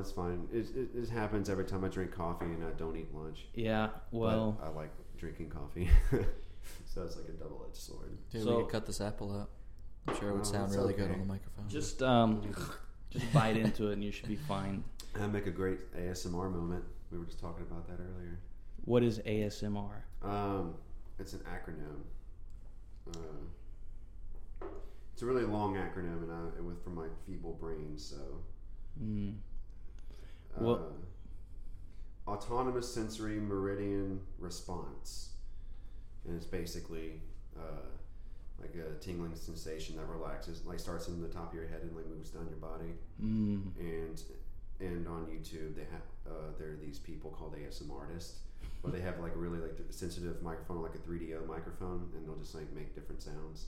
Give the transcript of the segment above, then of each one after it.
It's fine. It, it, it happens every time I drink coffee and I don't eat lunch. Yeah. But Well, I like drinking coffee, so it's like a double-edged sword. Dude, So- we could cut this apple out. I'm sure it would Oh, sound it's really good on the microphone. just um, just bite into it and you should be fine. I make a great ASMR moment. We were just talking about that earlier. What is ASMR? Um, it's an acronym. Uh, it's a really long acronym, and I, it was from my feeble brain. So, Mm. Uh, Well- autonomous sensory meridian response, and it's basically uh, like a tingling sensation that relaxes, like starts in the top of your head and like moves down your body. Mm. and and on YouTube they have uh, there are these people called ASMR artists, but they have like a really like sensitive microphone, like a 3Dio microphone, and they'll just like make different sounds.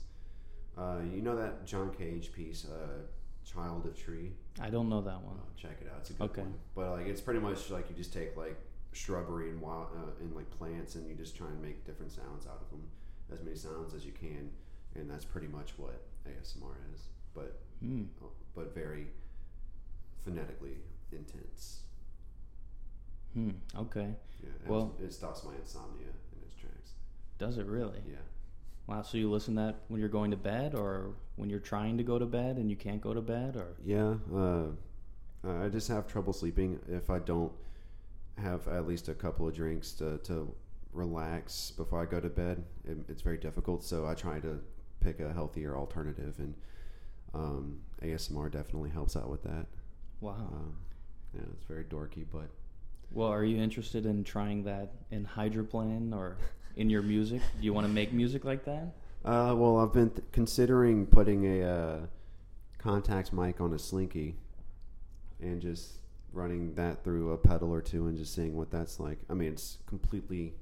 Uh, you know that John Cage piece, uh, "Child of Tree"? I don't know that one. Uh, check it out; it's a good Okay. one. But like, it's pretty much like you just take like shrubbery and wild uh, and like plants, and you just try and make different sounds out of them, as many sounds as you can, and that's pretty much what ASMR is. But Mm. but very phonetically intense. Hmm. Okay. Yeah, Well- it stops my insomnia in its tracks. Does it really? Yeah. Wow. So you listen to that when you're going to bed, or when you're trying to go to bed and you can't go to bed, or Yeah. Uh, I just have trouble sleeping if I don't have at least a couple of drinks to, to relax before I go to bed. It, it's very difficult, so I try to pick a healthier alternative, and um, ASMR definitely helps out with that. wow. Um, yeah, it's very dorky, but Well, are you interested in trying that in hydroplane or in your music? Do you want to make music like that? Uh, well, I've been th- considering putting a uh, contact mic on a slinky and just running that through a pedal or two and just seeing what that's like. I mean, it's completely,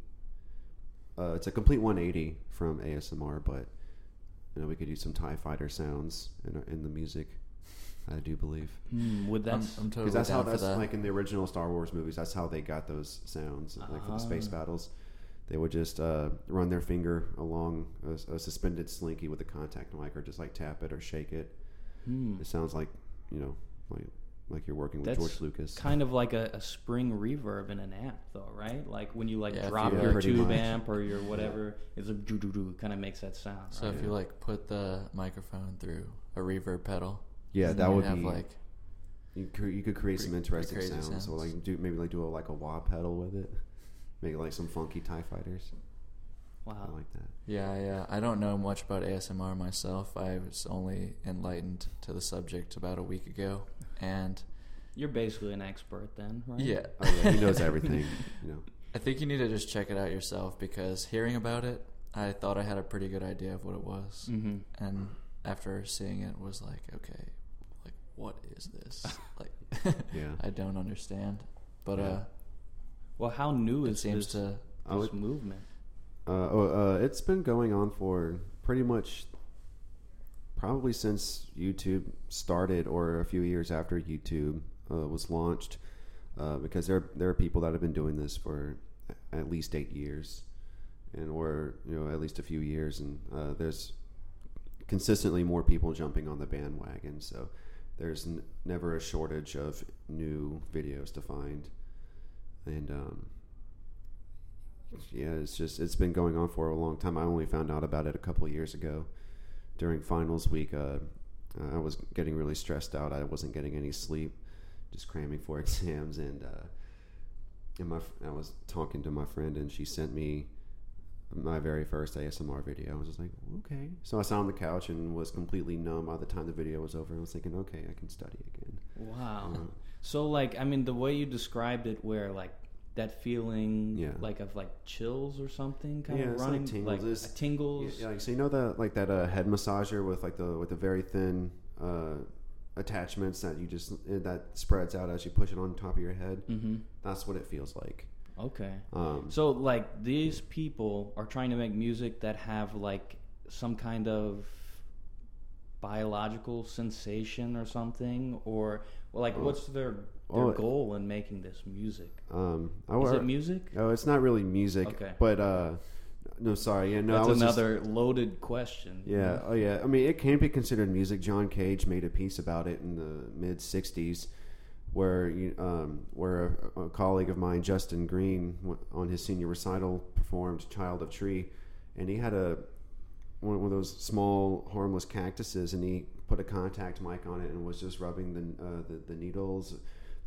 uh, it's a complete 180 from ASMR, but you know, we could use some Tie Fighter sounds in in the music. I do believe Hmm, would I'm, that? I'm totally because that's how that's that. like in the original Star Wars movies. That's how they got those sounds, like for the space Ah. battles. They would just uh, run their finger along a, a suspended slinky with a contact mic, or just like tap it or shake it. Hmm. It sounds like you know, like like you're working with That's George Lucas. Kind of like a, a spring reverb in an amp, though, right? Like when you like Yeah, drop you- your tube much. amp or your whatever, it's a doo doo doo. Kind of makes that sound. so right? if you like put the microphone through a reverb pedal, yeah, that you'd have be like you. Could, you could create some interesting pretty crazy sounds. So like do maybe like do a, like a wah pedal with it. Make like some funky Tie Fighters. Wow, I wow. like that. Yeah, yeah. I don't know much about ASMR myself. I was only enlightened to the subject about a week ago, and You're basically an expert then, right? yeah, Oh yeah, he knows everything. You know. I think you need to just check it out yourself because hearing about it, I thought I had a pretty good idea of what it was, Mm-hmm. and after seeing it, was like, okay, like what is this? Like, Yeah. I don't understand. But Yeah. uh, Well, how new it is seems this, to. This would- movement? Uh, oh, uh, it's been going on for pretty much probably since YouTube started, or a few years after YouTube uh, was launched, uh, because there there are people that have been doing this for at least eight years, and or you know at least a few years, and uh, there's consistently more people jumping on the bandwagon. So there's n- never a shortage of new videos to find, and um, yeah, it's just it's been going on for a long time. I only found out about it a couple of years ago during finals week. Uh, I was getting really stressed out. I wasn't getting any sleep, just cramming for exams, and uh, and my I was talking to my friend, and she sent me my very first ASMR video. I was just like, okay. So I sat on the couch and was completely numb by the time the video was over. I was thinking, okay, I can study again. Wow. Um, So, like, I mean, the way you described it, where like that feeling, Yeah. like of like chills or something, kind Yeah, of it's like running, tingles. like It's- uh, tingles. Yeah, so you know that like that uh, head massager with like the with the very thin uh, attachments that you just uh, that spreads out as you push it on top of your head. Mm-hmm. That's what it feels like. Okay. Um, So, like, these people are trying to make music that have like some kind of biological sensation or something, or well, like, Oh. what's their their Oh, goal in making this music? um, I, Is it music? Oh, it's not really music. Okay. But uh, no, sorry. Yeah, no, That's I was just- another loaded question. Yeah, oh yeah. I mean, it can be considered music. John Cage made a piece about it in the mid '60s, where you, um, where a, a colleague of mine, Justin Green, w- on his senior recital performed "Child of Tree," and he had a one of those small harmless cactuses, and he put a contact mic on it and was just rubbing the uh, the, the needles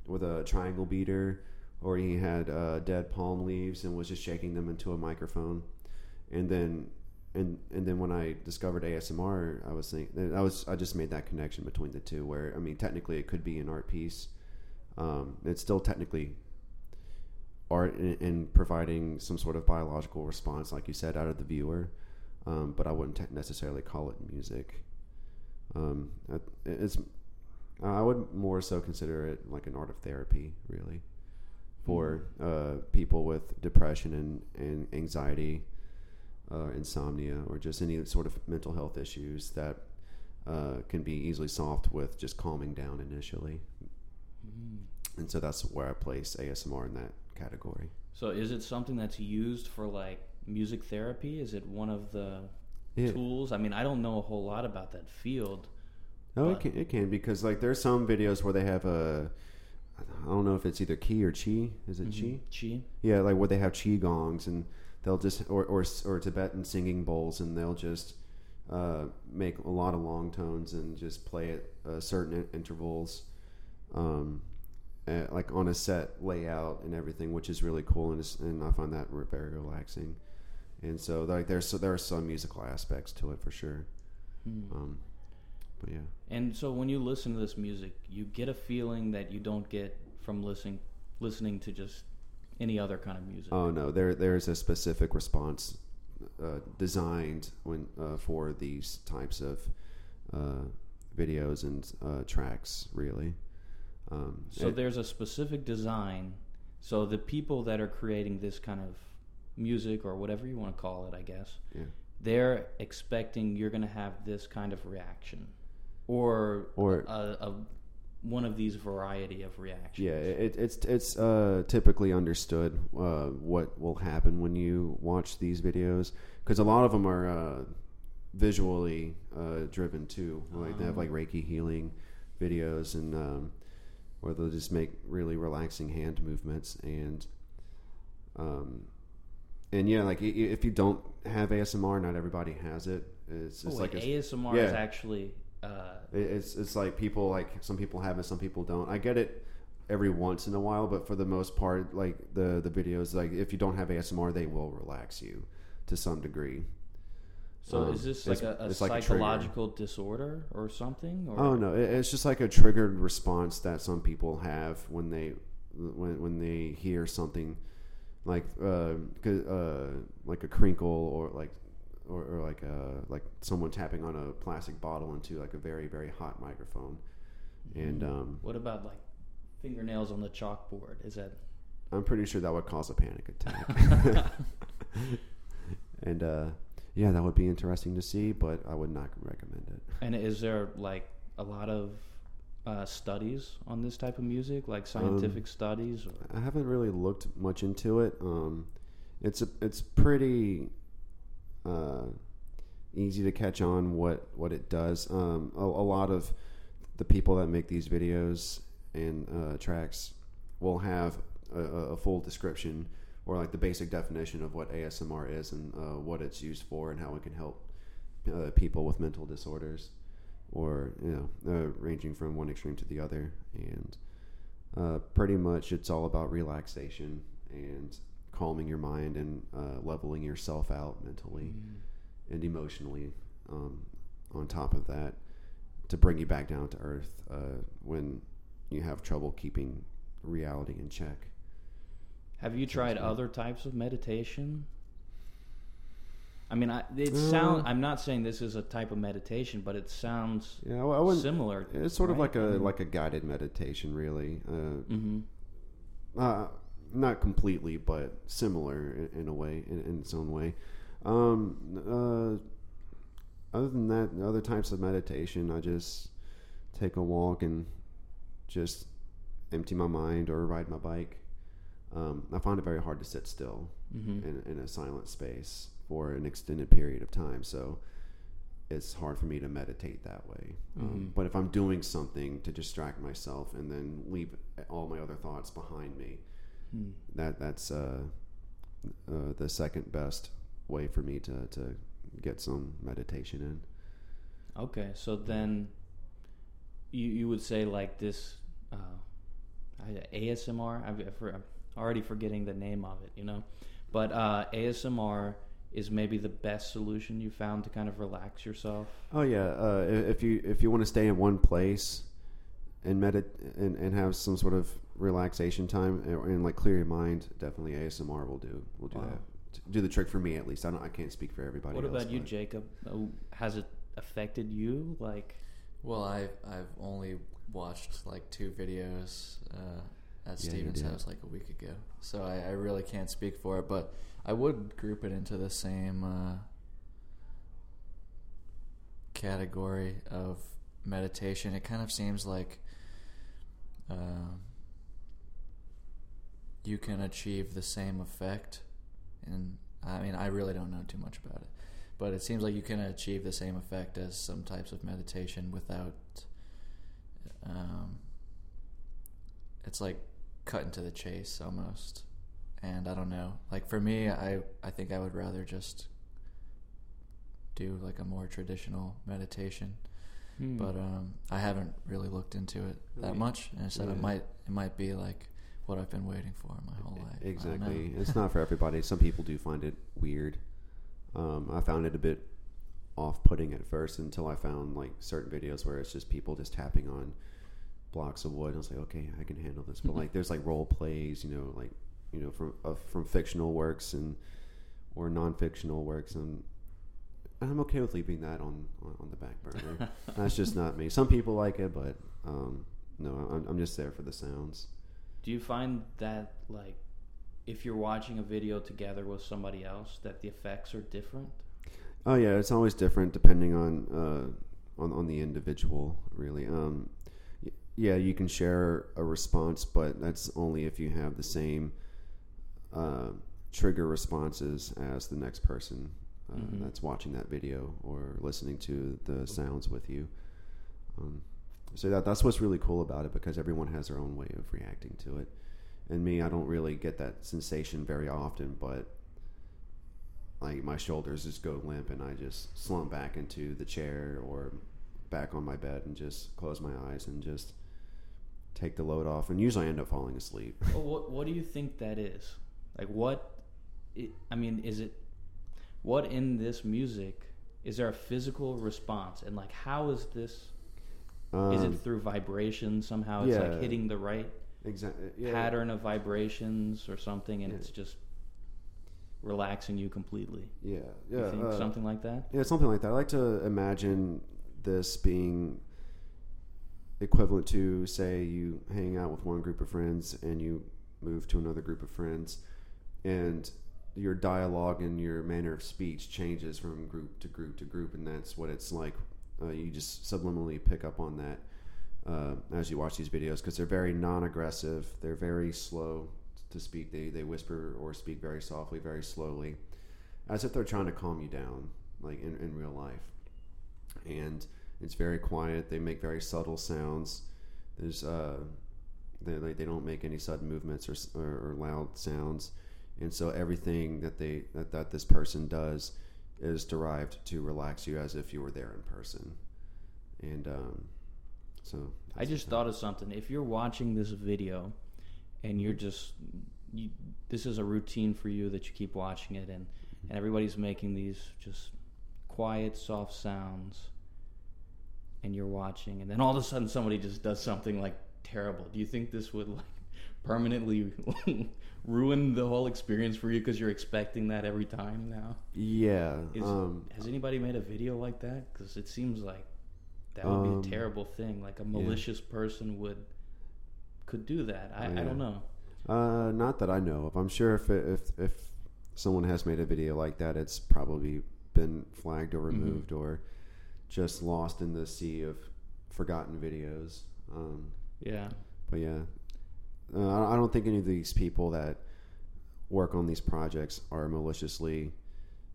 with a triangle beater, or he had uh, dead palm leaves and was just shaking them into a microphone, and then and and then when I discovered ASMR, I was thinking I was I just made that connection between the two. Where I mean, technically, it could be an art piece. Um, it's still technically art in, in providing some sort of biological response, like you said, out of the viewer. Um, but I wouldn't necessarily call it music. Um, it's I would more so consider it like an art of therapy, really, for uh, people with depression and, and anxiety, uh, insomnia, or just any sort of mental health issues that uh, can be easily solved with just calming down initially. Mm. And so that's where I place ASMR in that category. So is it something that's used for like music therapy? Is it one of the Yeah. tools? I mean, I don't know a whole lot about that field. Oh, it can, it can because like there's some videos where they have a I don't know if it's either key or chi. Is it Mhm. chi? Chi. Yeah, like where they have chi gongs and they'll just or or, or Tibetan singing bowls and they'll just uh, make a lot of long tones and just play at uh, certain in- intervals, um, uh, like on a set layout and everything, which is really cool and and I find that very relaxing. And so like there's so there are some musical aspects to it for sure. Hmm. Um, but yeah. And so when you listen to this music, you get a feeling that you don't get from listening listening to just any other kind of music. Oh no, there there's a specific response uh, designed when uh, for these types of uh, videos and uh, tracks. Really, um, so it- there's a specific design. So the people that are creating this kind of music or whatever you want to call it, I guess, yeah. they're expecting you're going to have this kind of reaction or Or- a, a one of these variety of reactions. Yeah, it, it's it's uh, typically understood uh, what will happen when you watch these videos because a lot of them are uh, visually uh, driven too. Like they have like Reiki healing videos and um, where they'll just make really relaxing hand movements and um, and yeah, like if you don't have ASMR, not everybody has it. It's, Oh, it's wait, like ASMR is actually uh, It's it's like people like some people have it, some people don't. I get it every once in a while, but for the most part, like the the videos, like if you don't have ASMR, they will relax you to some degree. So Um, is this like a, a like a psychological disorder or something? Or? Oh no, it, it's just like a triggered response that some people have when they when when they hear something like uh, 'cause, uh like a crinkle or like or, or like uh like someone tapping on a plastic bottle into like a very very hot microphone, and um, What about like fingernails on the chalkboard? Is that I'm pretty sure that would cause a panic attack. and uh, yeah, that would be interesting to see, but I would not recommend it. and is there like a lot of uh, studies on this type of music, like scientific studies? Or? I haven't really looked much into it. Um, it's a, it's pretty uh, easy to catch on what what it does. Um, a, a lot of the people that make these videos and uh, tracks will have a, a full description or like the basic definition of what ASMR is and uh, what it's used for and how it can help uh, people with mental disorders or you know uh, ranging from one extreme to the other. And uh, pretty much it's all about relaxation and calming your mind and uh, leveling yourself out mentally and emotionally um, on top of that to bring you back down to earth uh, when you have trouble keeping reality in check. Have you tried other types of meditation? I mean, I, it Uh, sound. I'm not saying this is a type of meditation, but it sounds yeah I, I wouldn't similar. it's sort of right? like a mean- like a guided meditation really uh, Mhm. uh, not completely, but similar in, in a way, in, in its own way. Um, uh, other than that, other types of meditation, I just take a walk and just empty my mind or ride my bike. Um, I find it very hard to sit still Mhm. in, in a silent space for an extended period of time. So it's hard for me to meditate that way. Um, Mhm. but if I'm doing something to distract myself and then leave all my other thoughts behind me, Hmm. that that's uh, uh, the second best way for me to to get some meditation in. Okay, so then you you would say like this uh, ASMR. I've, I've, I'm already forgetting the name of it, you know, but uh, ASMR is maybe the best solution you found to kind of relax yourself. Oh yeah, uh, if you if you want to stay in one place and medit and, and have some sort of relaxation time and, and like clear your mind, definitely ASMR will do will do Wow. that. Do the trick for me at least. I don't. I can't speak for everybody. what else, about you, but- Jacob? Uh, Has it affected you? Like, Well, I've I've only watched like two videos uh, at Yeah, Steven's house like a week ago, so I, I really can't speak for it. But I would group it into the same uh, category of meditation. It kind of seems like um you can achieve the same effect, and I mean I really don't know too much about it but it seems like you can achieve the same effect as some types of meditation without um, it's like cutting to the chase almost and i don't know like for me i i think i would rather just do like a more traditional meditation hmm. but um i haven't really looked into it that much and so Yeah. it might it might be like what i've been waiting for my whole life I don't know. Exactly. It's not for everybody. Some people do find it weird. Um, I found it a bit off-putting at first until I found like certain videos where it's just people just tapping on blocks of wood. And I was like, okay, I can handle this. But like, there's like role plays, you know, like you know, from of, from fictional works and or non-fictional works, and I'm okay with leaving that on on, on the back burner. That's just not me. Some people like it, but um, no, I'm, I'm just there for the sounds. Do you find that like if you're watching a video together with somebody else that the effects are different? Oh yeah, it's always different depending on uh, on on the individual. Really, um, yeah, you can share a response, but that's only if you have the same uh, trigger responses as the next person uh, Mhm. that's watching that video or listening to the sounds with you. Um, so that that's what's really cool about it because everyone has their own way of reacting to it. And me, I don't really get that sensation very often, but like my shoulders just go limp and I just slump back into the chair or back on my bed and just close my eyes and just take the load off. And usually I end up falling asleep. well, what what do you think that is? Like what? I mean, is it what in this music? Is there a physical response? And like, how is this? is Um, it through vibration somehow? It's yeah. like hitting the right exactly yeah. pattern of vibrations or something, and Yeah. it's just relaxing you completely. Yeah, You yeah, think uh, something like that? Yeah, something like that. I like to imagine this being equivalent to, say, you hang out with one group of friends and you move to another group of friends, and your dialogue and your manner of speech changes from group to group to group, and that's what it's like. Uh, you just subliminally pick up on that uh, as you watch these videos because they're very non-aggressive. They're very slow to speak. They they whisper or speak very softly, very slowly, as if they're trying to calm you down, like in, in real life. And it's very quiet. They make very subtle sounds. There's uh, they they don't make any sudden movements or, or, or loud sounds, and so everything that they that, that this person does is derived to relax you as if you were there in person. And um, so I just thought of something. If you're watching this video and you're just you, this is a routine for you that you keep watching it and and everybody's making these just quiet soft sounds and you're watching and then all of a sudden somebody just does something like terrible. Do you think this would like permanently ruin the whole experience for you because you're expecting that every time now? yeah. Is, um, has anybody made a video like that? Because it seems like that would Um, be a terrible thing. Like a malicious person would could do that. I, Oh, I don't know. Uh, not that I know of. I'm sure if it, if if someone has made a video like that, it's probably been flagged or Mhm. removed or just lost in the sea of forgotten videos. Um, Yeah. but yeah, uh, I I don't think any of these people that work on these projects are maliciously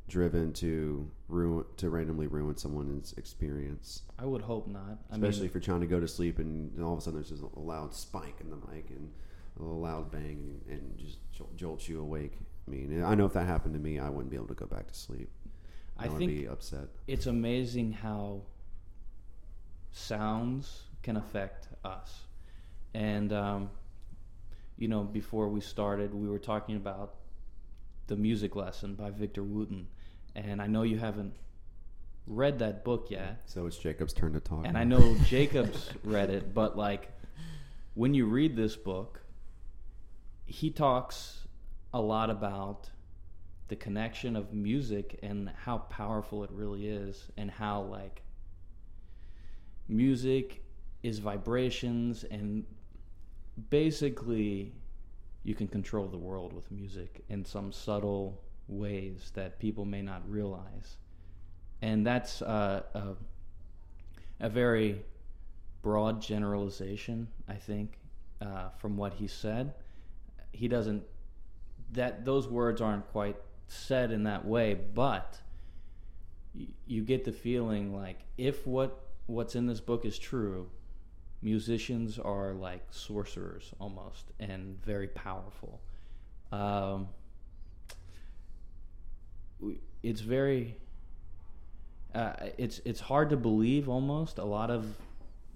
driven to ruin to randomly ruin someone's experience. I would hope not. I Especially mean, if you're trying to go to sleep and all of a sudden there's just a loud spike in the mic and a loud bang and, and just jol- jolts you awake. I mean, I know if that happened to me, I wouldn't be able to go back to sleep. I, I would be upset. it's amazing how sounds can affect us. And, um, you know, before we started, we were talking about the music lesson by Victor Wooten. And I know you haven't read that book yet. So it's Jacob's turn to talk. And I know Jacob's read it, but like when you read this book, he talks a lot about the connection of music and how powerful it really is and how like music is vibrations and basically you can control the world with music in some subtle ways that people may not realize. And that's uh, a, a very broad generalization i think uh, from what he said. He doesn't that those words aren't quite said in that way but y- you get the feeling like if what what's in this book is true musicians are like sorcerers almost and very powerful. Um, it's very uh, it's it's hard to believe almost a lot of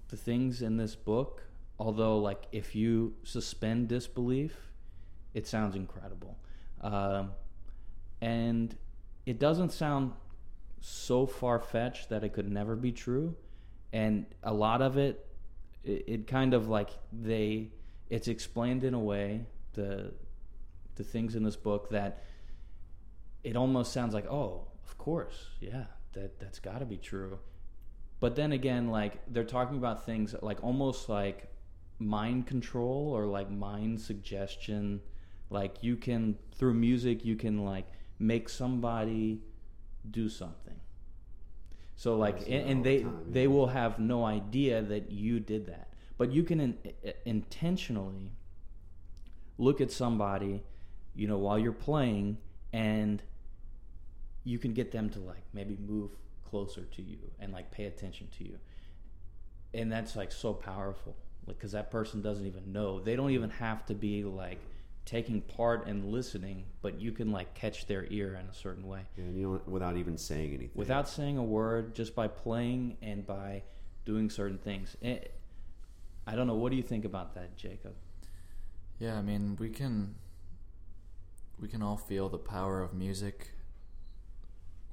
the things in this book although like if you suspend disbelief it sounds incredible. Um, and it doesn't sound so far-fetched that it could never be true and a lot of it it, it kind of like they it's explained in a way the the things in this book that it almost sounds like oh of course yeah that that's got to be true. But then again like they're talking about things like almost like mind control or like mind suggestion. Like you can through music you can like make somebody do something so like and, and they the time, they will have no idea that you did that. But you can in, intentionally look at somebody you know while you're playing and you can get them to like maybe move closer to you and like pay attention to you. And that's like so powerful. Like because that person doesn't even know. They don't even have to be like taking part and listening but you can like catch their ear in a certain way. Yeah, and you know, without even saying anything. without saying a word just by playing and by doing certain things. Eh, i don't know. What do you think about that jacob? Yeah, I mean, we can we can all feel the power of music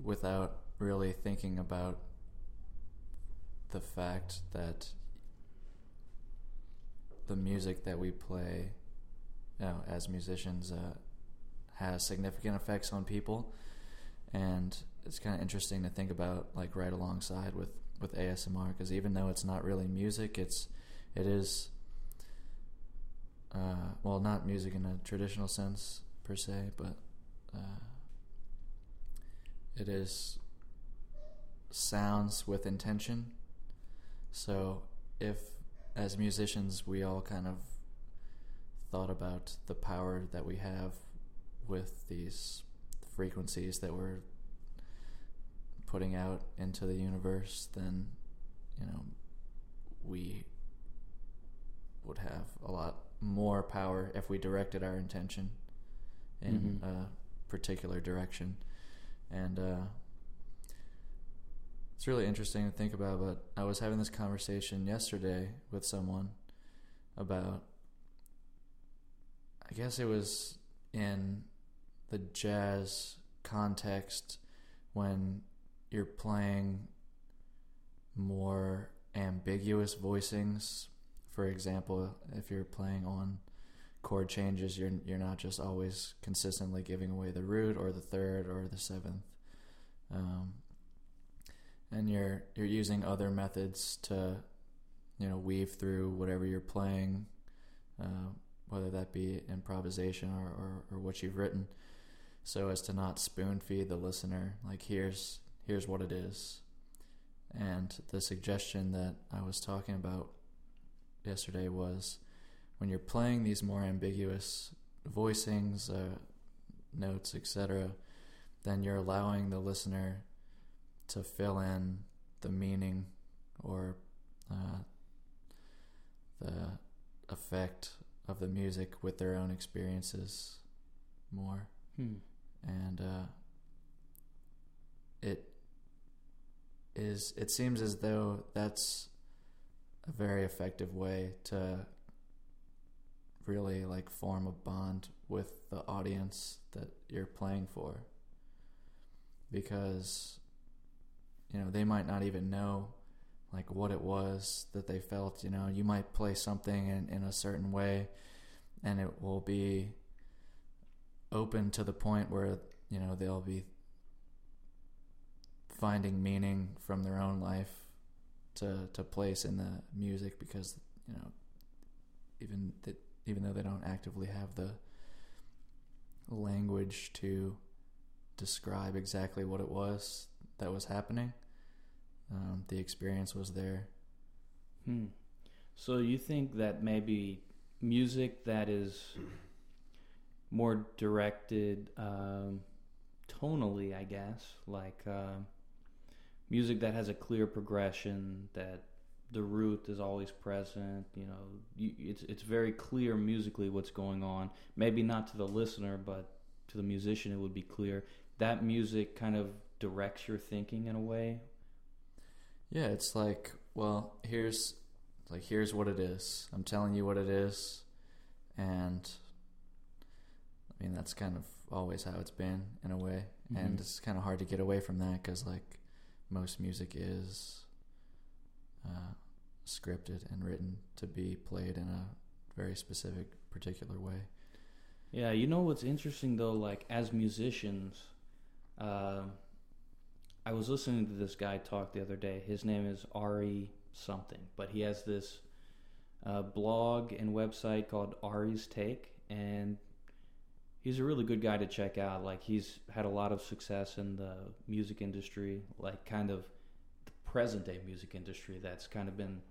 without really thinking about the fact that the music that we play, you know, as musicians, uh, has significant effects on people, and it's kind of interesting to think about, like right alongside with with ASMR, because even though it's not really music, it's it is uh, well, not music in a traditional sense per se, but uh, it is sounds with intention. So, if as musicians we all kind of thought about the power that we have with these frequencies that we're putting out into the universe, then you know we would have a lot more power if we directed our intention in Mhm. a particular direction. And uh, it's really interesting to think about. But I was having this conversation yesterday with someone about, I guess it was in the jazz context when you're playing more ambiguous voicings. For example, if you're playing on chord changes, you're you're not just always consistently giving away the root or the third or the seventh, um, and you're you're using other methods to, you know, weave through whatever you're playing, uh, whether that be improvisation or, or, or what you've written, so as to not spoon feed the listener. Like here's here's what it is, and the suggestion that I was talking about yesterday was when you're playing these more ambiguous voicings, uh, notes, etc., then you're allowing the listener to fill in the meaning or uh, the effect of the music with their own experiences more. Hmm. And uh, it is, it seems as though that's a very effective way to really like form a bond with the audience that you're playing for because you know they might not even know like what it was that they felt you know you might play something in, in a certain way and it will be open to the point where you know they'll be finding meaning from their own life to to place in the music because you know even that even though they don't actively have the language to describe exactly what it was that was happening um, the experience was there Hmm. So you think that maybe music that is more directed um, tonally, I guess, like uh, music that has a clear progression, that the root is always present. You know, you, it's it's very clear musically what's going on. Maybe not to the listener, but to the musician, it would be clear. That music kind of directs your thinking in a way. Yeah, it's like, well, here's like here's what it is. I'm telling you what it is, and I mean that's kind of always how it's been in a way, and Mhm. it's kind of hard to get away from that because like most music is uh, scripted and written to be played in a very specific, particular way. Yeah, you know what's interesting though, like as musicians, uh, I was listening to this guy talk the other day. His name is Ari something, but he has this uh, blog and website called Ari's Take, and he's a really good guy to check out. Like he's had a lot of success in the music industry, like kind of the present day music industry that's kind of been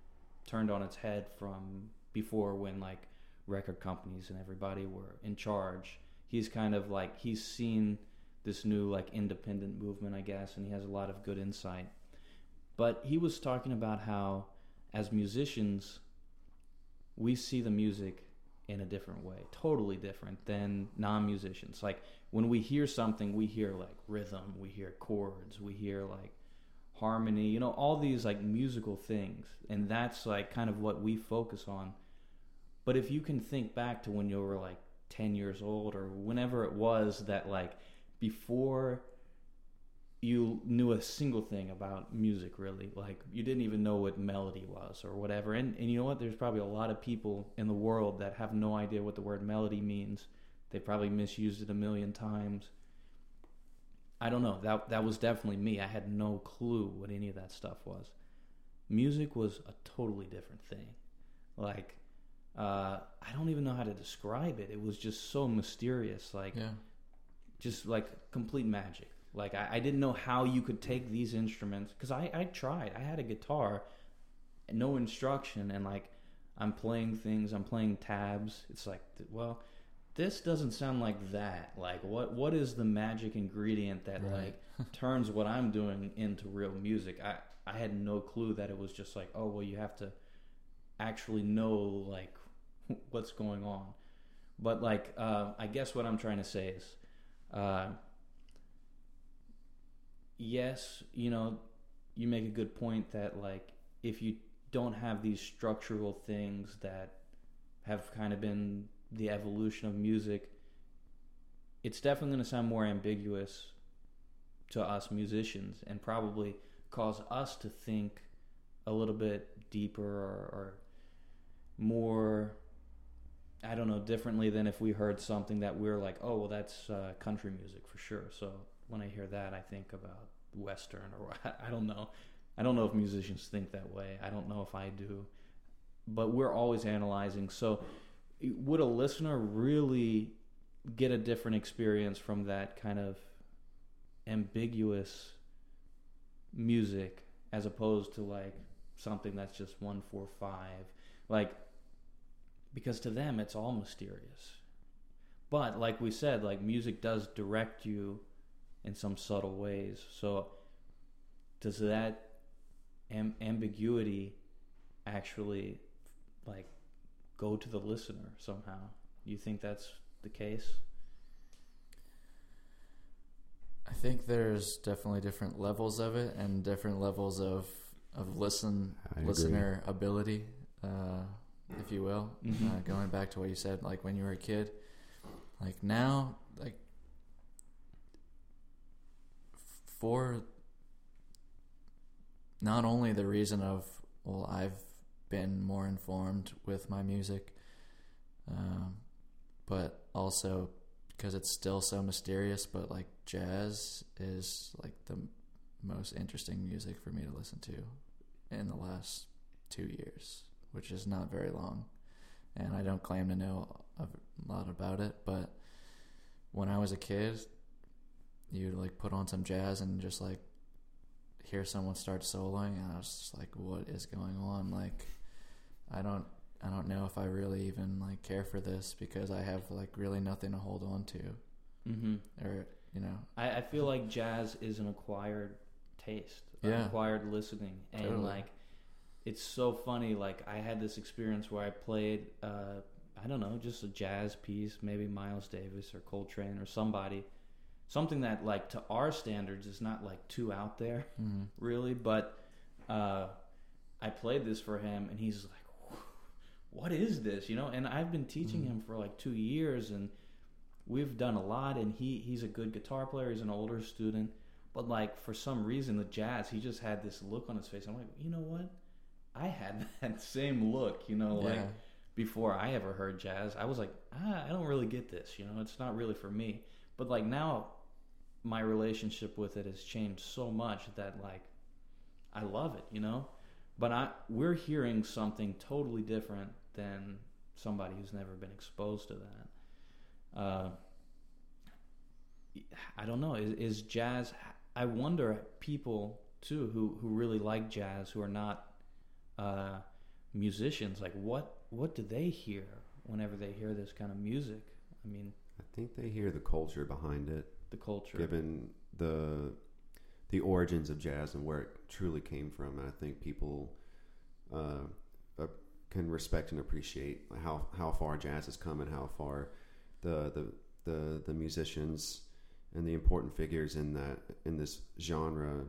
turned on its head from before when like record companies and everybody were in charge. He's kind of like he's seen this new like independent movement, I guess, and he has a lot of good insight. But he was talking about how as musicians we see the music in a different way, totally different than non-musicians. Like when we hear something, we hear like rhythm, we hear chords, we hear like harmony, you know, all these like musical things. And that's like kind of what we focus on. But if you can think back to when you were like 10 years old or whenever it was that like before you knew a single thing about music really. Like you didn't even know what melody was or whatever. And and you know what? There's probably a lot of people in the world that have no idea what the word melody means. They probably misused it a million times. I don't know. That that was definitely me. I had no clue what any of that stuff was. Music was a totally different thing. Like uh, I don't even know how to describe it. It was just so mysterious, like Yeah, just like complete magic. Like I, I didn't know how you could take these instruments because I, I tried. I had a guitar, no instruction, and like I'm playing things. I'm playing tabs. It's like, well, this doesn't sound like that. Like what what is the magic ingredient that Right. like turns what I'm doing into real music? I I had no clue that it was just like, oh well, you have to actually know like what's going on. But like, uh, I guess what I'm trying to say is, uh, yes, you know, you make a good point that like if you don't have these structural things that have kind of been the evolution of music, it's definitely going to sound more ambiguous to us musicians and probably cause us to think a little bit deeper or, or more differently than if we heard something that we're like, oh well, that's uh, country music for sure. So when I hear that, I think about western or I don't know. I don't know if musicians think that way. I don't know if I do, but we're always analyzing. So would a listener really get a different experience from that kind of ambiguous music as opposed to like something that's just one four five like because to them it's all mysterious but like we said like music does direct you in some subtle ways. So, does that am- ambiguity actually like go to the listener somehow? You think that's the case? I think there's definitely different levels of it and different levels of of listen I agree. listener ability, uh, if you will. Mhm. Uh, going back to what you said, like when you were a kid, like now, like for not only the reason of well, I've been more informed with my music, um, but also because it's still so mysterious. But like jazz is like the most interesting music for me to listen to in the last two years, which is not very long. And I don't claim to know a lot about it, but when I was a kid, you'd like put on some jazz and just like hear someone start soloing, and I was just like, "What is going on?" Like, I don't, I don't know if I really even like care for this because I have like really nothing to hold on to, Mm-hmm. or you know, I, I feel like jazz is an acquired taste, Yeah. acquired listening, and Totally. like it's so funny. Like I had this experience where I played, uh, I don't know, just a jazz piece, maybe Miles Davis or Coltrane or somebody, something that like to our standards is not like too out there, mm, really. But uh, I played this for him, and he's like, "What is this?" You know. And I've been teaching Mhm. him for like two years, and we've done a lot. And he he's a good guitar player. He's an older student, but like for some reason, the jazz, he just had this look on his face. I'm like, you know what? I had that same look. You know, like yeah, before I ever heard jazz, I was like, ah, I don't really get this. You know, it's not really for me. But like now, my relationship with it has changed so much that like I love it. You know, but I we're hearing something totally different than somebody who's never been exposed to that. Uh, I don't know. Is, is jazz? I wonder people too who who really like jazz who are not uh, musicians. Like what what do they hear whenever they hear this kind of music? I mean, I think they hear the culture behind it, the culture. given the the origins of jazz and where it truly came from. And I think people uh, uh, can respect and appreciate how how far jazz has come and how far the the the, the musicians and the important figures in that in this genre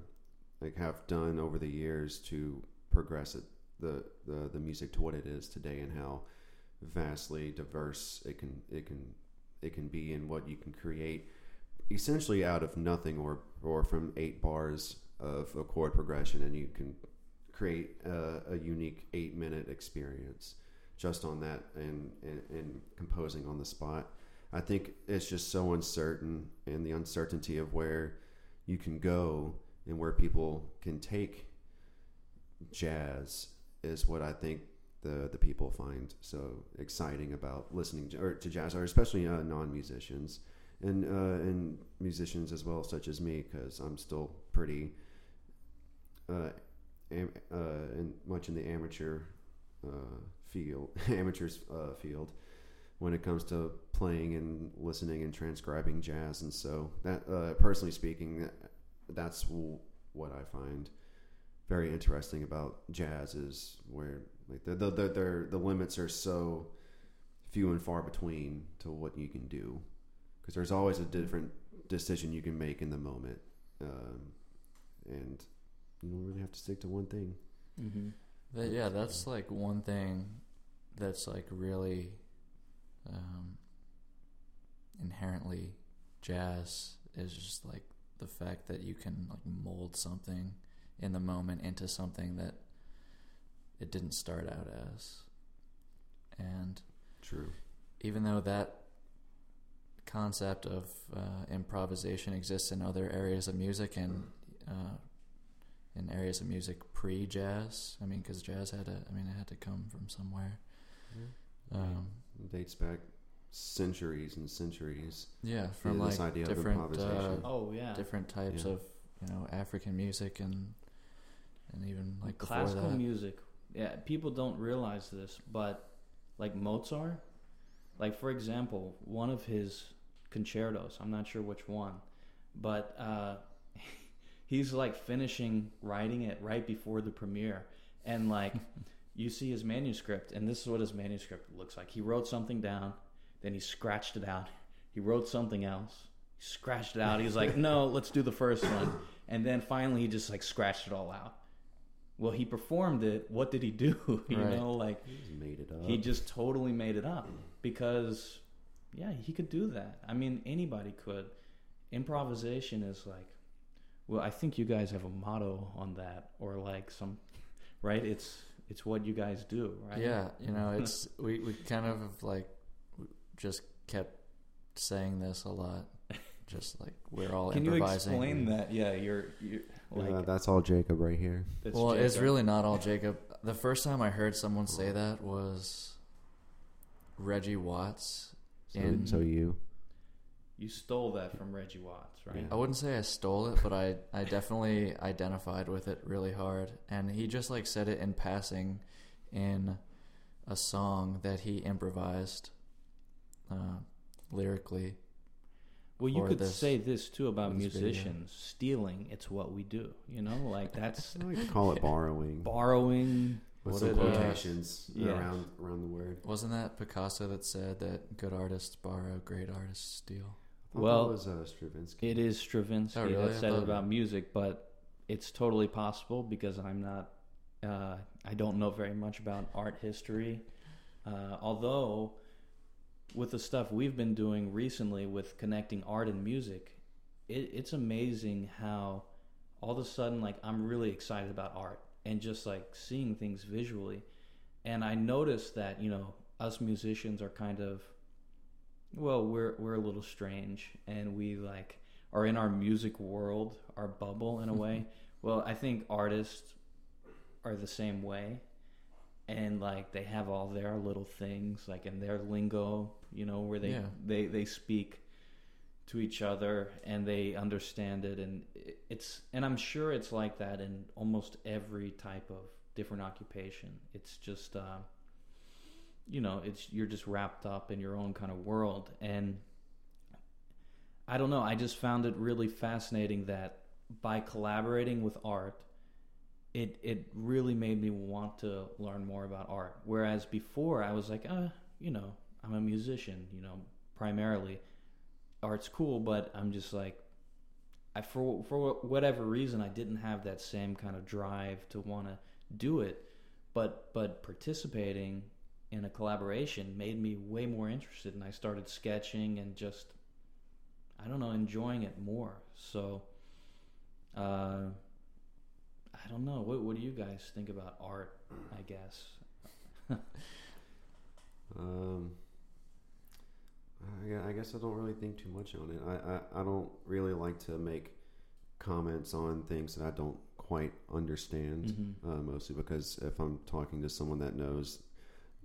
like have done over the years to progress it the, the the music to what it is today and how vastly diverse it can it can it can be and what you can create essentially out of nothing or or from eight bars of a chord progression and you can create a, a unique eight minute experience just on that and, and and composing on the spot. I think it's just so uncertain and the uncertainty of where you can go and where people can take jazz is what i think the the people find so exciting about listening to, or to jazz or especially uh, non-musicians and uh, and musicians as well, such as me, because I'm still pretty uh, am, uh, in, much in the amateur uh, field, amateurs uh, field, when it comes to playing and listening and transcribing jazz. And so, that uh, personally speaking, that, that's what I find very interesting about jazz is where like the the the, the, the limits are so few and far between to what you can do because there's always a different decision you can make in the moment, um, and you don't really have to stick to one thing. Mm-hmm. That, yeah, that's like one thing that's like really um, inherently jazz is just like the fact that you can like mold something in the moment into something that it didn't start out as. And True. even though that concept of uh, improvisation exists in other areas of music and uh, in areas of music pre-jazz. I mean, because jazz had to. I mean, it had to come from somewhere. Um, It dates back centuries and centuries. yeah, from Yeah, like this idea of different uh. Oh yeah, different types Yeah. of you know African music and and even like classical that. music. Yeah, people don't realize this, but like Mozart, like for example, one of his concertos, I'm not sure which one, but uh, he's like finishing writing it right before the premiere, and like you see his manuscript, and this is what his manuscript looks like. He wrote something down, then he scratched it out. He wrote something else, he scratched it out. He's like, no, let's do the first one, and then finally he just like scratched it all out. Well, he performed it. What did he do? you Right. know, like He just made it up. he just totally made it up because, yeah, he could do that. I mean, anybody could. Improvisation is like, well, I think you guys have a motto on that, or like some, right? It's it's what you guys do, right? Yeah, you know, it's we, we kind of have, like just kept saying this a lot. Just like we're all Can you improvising. explain that? Yeah, you're, you're like Yeah, that's all Jacob right here. that's well, it's really not all Jacob. The first time I heard someone say that was Reggie Watts. So, in, so you. you stole that from Reggie Watts, right? Yeah. I wouldn't say I stole it, but I I definitely identified with it really hard. And he just like said it in passing in a song that he improvised uh, lyrically. Well, you could this- say this too about for this video. musicians stealing. It's what we do. You know, like that's I like to call it borrowing. borrowing. with What some it, quotations yes. around around the word. Wasn't that Picasso that said that good artists borrow, great artists steal? Well, that was uh, Stravinsky. It is Stravinsky Oh, really? that said it thought- about music, but it's totally possible because I'm not. Uh, I don't know very much about art history. Uh, although, with the stuff we've been doing recently with connecting art and music, it, it's amazing how all of a sudden, like, I'm really excited about art and just like seeing things visually. And I noticed that you know us musicians are kind of well, we're we're a little strange, and we like are in our music world, our bubble in a way. well, I think artists are the same way, and like they have all their little things, like in their lingo, you know, where they Yeah. they they speak to each other and they understand it, and it's and I'm sure it's like that in almost every type of different occupation. It's just. Uh, you know it's you're just wrapped up in your own kind of world and i don't know i just found it really fascinating that by collaborating with art it it really made me want to learn more about art. Whereas before i was like uh you know i'm a musician you know primarily. Art's cool but i'm just like I, for for whatever reason i didn't have that same kind of drive to want to do it. But but participating in a collaboration made me way more interested and I started sketching and just I don't know enjoying it more. So uh I don't know what what do you guys think about art I guess Um, I, I guess I don't really think too much on it. I, I, I don't really like to make comments on things that I don't quite understand, Mhm. uh, mostly because if I'm talking to someone that knows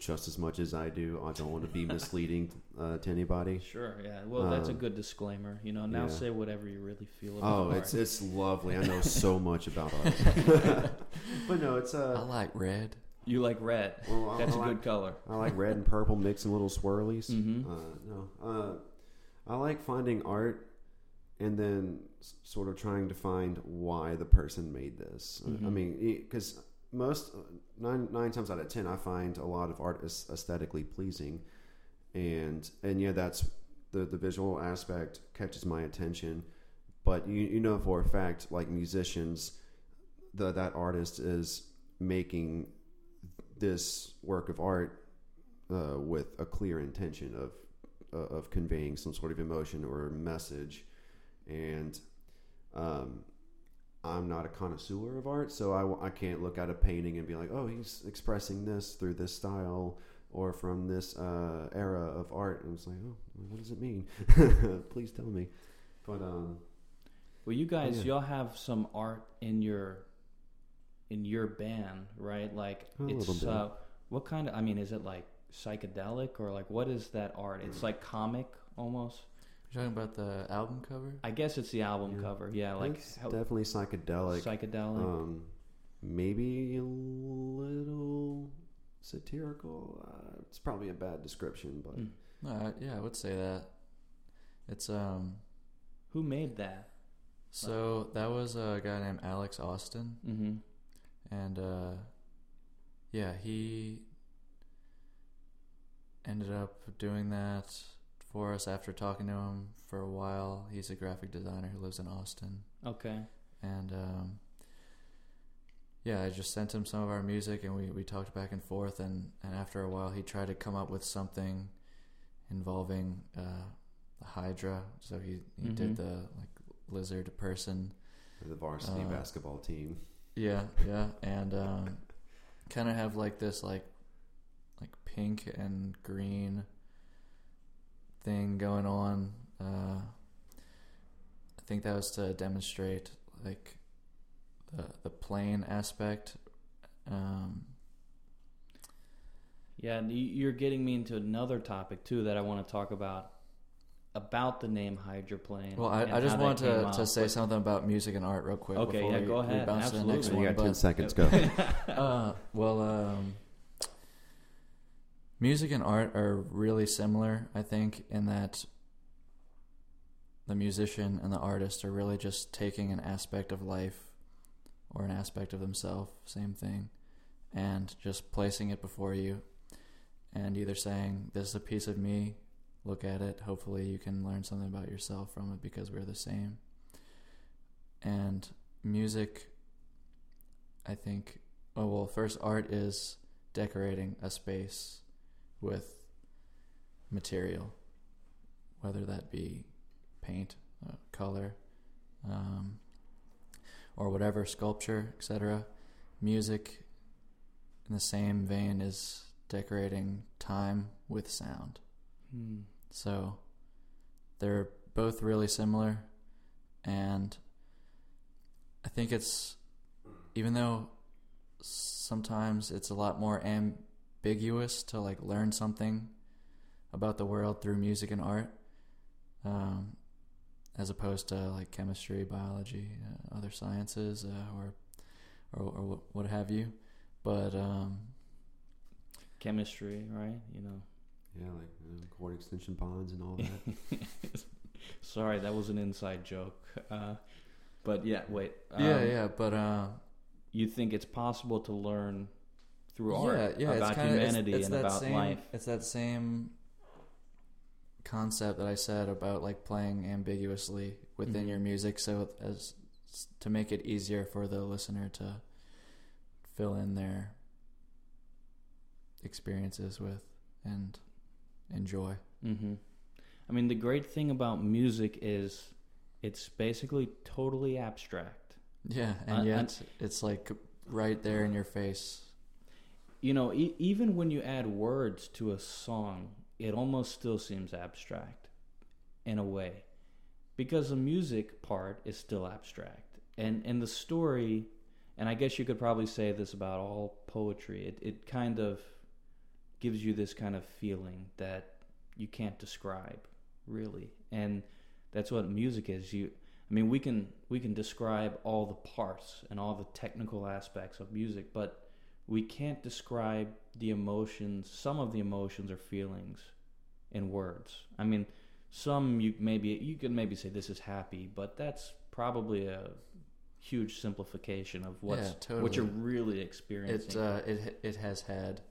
just as much as I do, I don't want to be misleading uh, to anybody. sure yeah well that's a Um, good disclaimer you know now yeah. say whatever you really feel about it. Oh, art it's it's lovely. I know so much about art, but no, it's Uh, I like red. you like red Well, I, that's I a like, good color I like red and purple mixing little swirlies. Mhm. Uh, no, uh, I like finding art and then s- sort of trying to find why the person made this. Uh, I mean, because most nine nine times out of ten, I find a lot of art is aesthetically pleasing, and and yeah, that's the the visual aspect catches my attention. But you you know for a fact, like musicians, the that artist is making this work of art uh, with a clear intention of uh, of conveying some sort of emotion or message, and um, I'm not a connoisseur of art, so I, I can't look at a painting and be like, oh, he's expressing this through this style or from this uh, era of art, and it's like, oh, what does it mean? Please tell me. But um, Well, you guys, yeah. y'all have some art in your in your band, right? Like A it's uh, what kind of? I mean, is it like psychedelic or like what is that art? It's like comic almost. You're talking about the album cover? I guess it's the album Yeah. cover. Yeah, like it's how, definitely psychedelic. psychedelic. Um, maybe a little satirical. Uh, it's probably a bad description, but. Mm. No, I, yeah, I would say that. It's um Who made that? So that was a guy named Alex Austin, Mm-hmm. and uh, yeah, he ended up doing that for us after talking to him for a while. He's a graphic designer who lives in Austin, Okay. and um, yeah, I just sent him some of our music, and we, we talked back and forth, and, and after a while, he tried to come up with something involving uh, the Hydra. So he, he Mhm. did the like lizard person. The varsity Uh, basketball team. Yeah, yeah, and um, kind of have like this like like pink and green thing going on. Uh, I think that was to demonstrate like the the plane aspect. Um, Yeah, and you- you're getting me into another topic too that I want to talk about about the name hydroplane. well, I, I just how that want to, up, to say but- something about music and art real quick. Okay, before yeah, we, go we ahead. bounce to the next Absolutely. you one. got but- ten seconds. Go. uh, well, um, music and art are really similar, I think, in that the musician and the artist are really just taking an aspect of life or an aspect of themselves, same thing, and just placing it before you and either saying, This is a piece of me, look at it, hopefully you can learn something about yourself from it because we're the same. And music, I think, Oh well, first art is decorating a space with material, whether that be paint, uh, color, um, or whatever sculpture, etc. Music, in the same vein, is decorating time with sound. Hmm. So they're both really similar, and I think it's even though sometimes it's a lot more ambiguous to like learn something about the world through music and art, um, as opposed to like chemistry, biology, uh, other sciences, uh, or or, or what have you. But um, Chemistry, right? You know. Yeah, like uh, chord extension bonds and all that. Sorry, that was an inside joke. Uh, but yeah, wait. yeah, um, yeah. But uh, You think it's possible to learn through yeah, art yeah, about it's kinda, humanity it's, it's and that about same, life? It's that same concept that I said about like playing ambiguously within Mhm. your music, so as to make it easier for the listener to fill in their experiences with and enjoy. hmm I mean, the great thing about music is it's basically totally abstract. Yeah, and Uh, yet and- it's like right there in your face. You know, e- even when you add words to a song, it almost still seems abstract in a way because the music part is still abstract. And and the story, and I guess you could probably say this about all poetry. It it kind of gives you this kind of feeling that you can't describe really. And that's what music is. You I mean, we can we can describe all the parts and all the technical aspects of music, but we can't describe the emotions, some of the emotions or feelings in words. I mean, some you maybe you could maybe say this is happy, but that's probably a huge simplification of what's Yeah, totally. what you're really experiencing. It uh, it it has had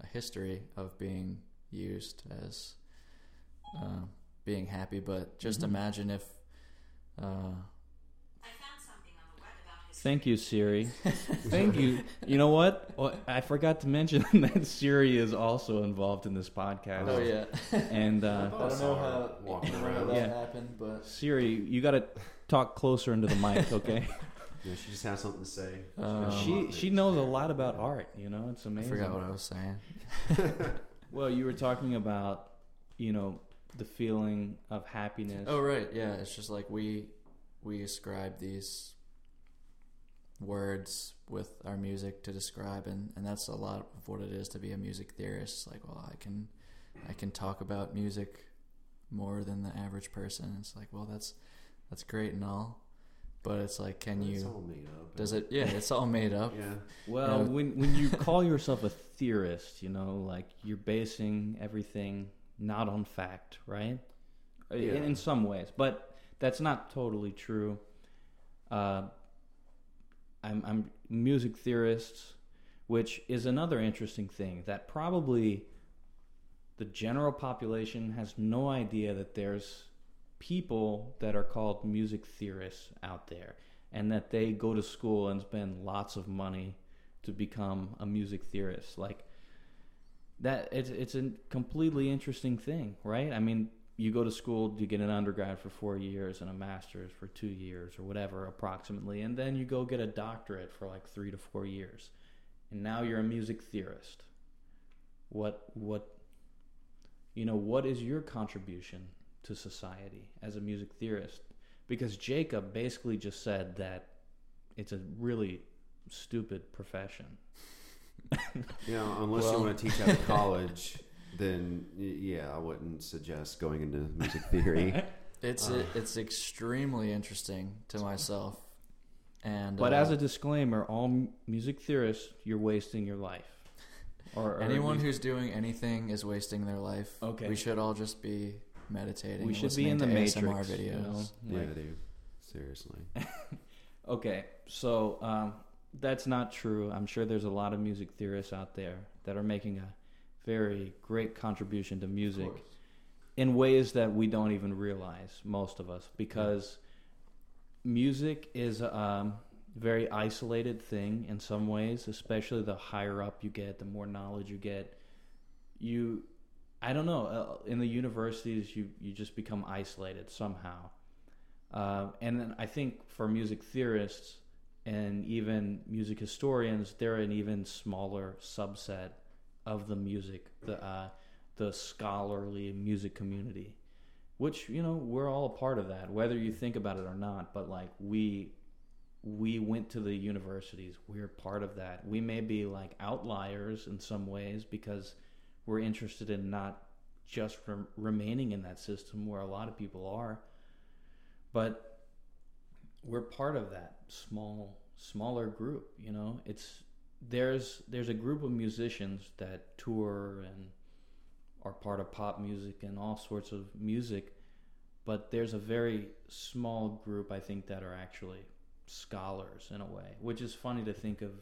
a history of being used as uh, being happy, but just Mhm. imagine if uh, Thank you, Siri. Thank you. You know what? Well, I forgot to mention that Siri is also involved in this podcast. oh yeah, And uh, I don't know how, walking I don't know how around. that Yeah. happened, but Siri, you got to talk closer into the mic, okay? Yeah, she just has something to say. Um, she she knows a lot about art. You know, it's amazing. I amazing. forgot what I was saying. Well, you were talking about, you know, the feeling of happiness. Oh right, yeah. It's just like we we ascribe these words with our music to describe, and and that's a lot of what it is to be a music theorist. It's Like, well, I can I can talk about music more than the average person. It's like, well, that's that's great and all, but it's like, can It's you? all made up. Does it? Yeah, it's all made up. Yeah. Well, Yeah. when when you call yourself a theorist, you know, like you're basing everything not on fact, right? Yeah. In, in some ways, but that's not totally true. Uh, I'm, I'm music theorists, which is another interesting thing that probably the general population has no idea that there's people that are called music theorists out there and that they go to school and spend lots of money to become a music theorist. Like that it's it's a completely interesting thing right? I mean you go to school you get an undergrad for 4 years and a master's for 2 years or whatever approximately and then you go get a doctorate for like 3 to 4 years and now you're a music theorist what what you know what is your contribution to society as a music theorist because Jacob basically just said that it's a really stupid profession. You know, unless Well- you want to teach at a college, then yeah, I wouldn't suggest going into music theory. It's Uh. it's extremely interesting to myself, and But uh, as a disclaimer, all music theorists, you're wasting your life. Or, or anyone you- who's doing anything is wasting their life. Okay. we should all just be meditating. we should be in the listening to Matrix, ASMR videos. you know? yeah, Like- dude. Seriously. Okay, so um, that's not true. I'm sure there's a lot of music theorists out there that are making a very great contribution to music in ways that we don't even realize, most of us, because music is a um, very isolated thing in some ways, especially the higher up you get, the more knowledge you get. You, I don't know, uh, in the universities, you, you just become isolated somehow. Uh, and then I think for music theorists and even music historians, they're an even smaller subset of the music, the uh, the scholarly music community, which you know we're all a part of that, whether you think about it or not. But like we we went to the universities, we're part of that. We may be like outliers in some ways because we're interested in not just rem- remaining in that system where a lot of people are but we're part of that small smaller group you know it's there's there's a group of musicians that tour and are part of pop music and all sorts of music but there's a very small group i think that are actually scholars in a way which is funny to think of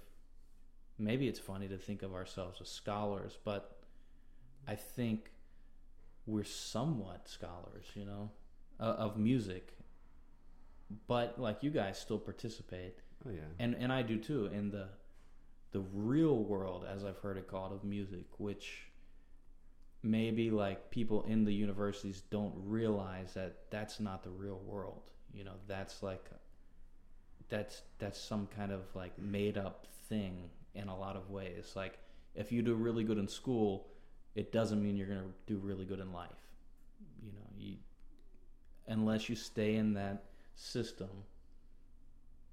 maybe it's funny to think of ourselves as scholars but i think we're somewhat scholars you know uh, of music but like you guys still participate Oh yeah. and and I do too in the the real world as I've heard it called of music which maybe like people in the universities don't realize that that's not the real world. You know that's like that's that's some kind of like made up thing in a lot of ways. Like if you do really good in school it doesn't mean you're going to do really good in life. You know you unless you stay in that system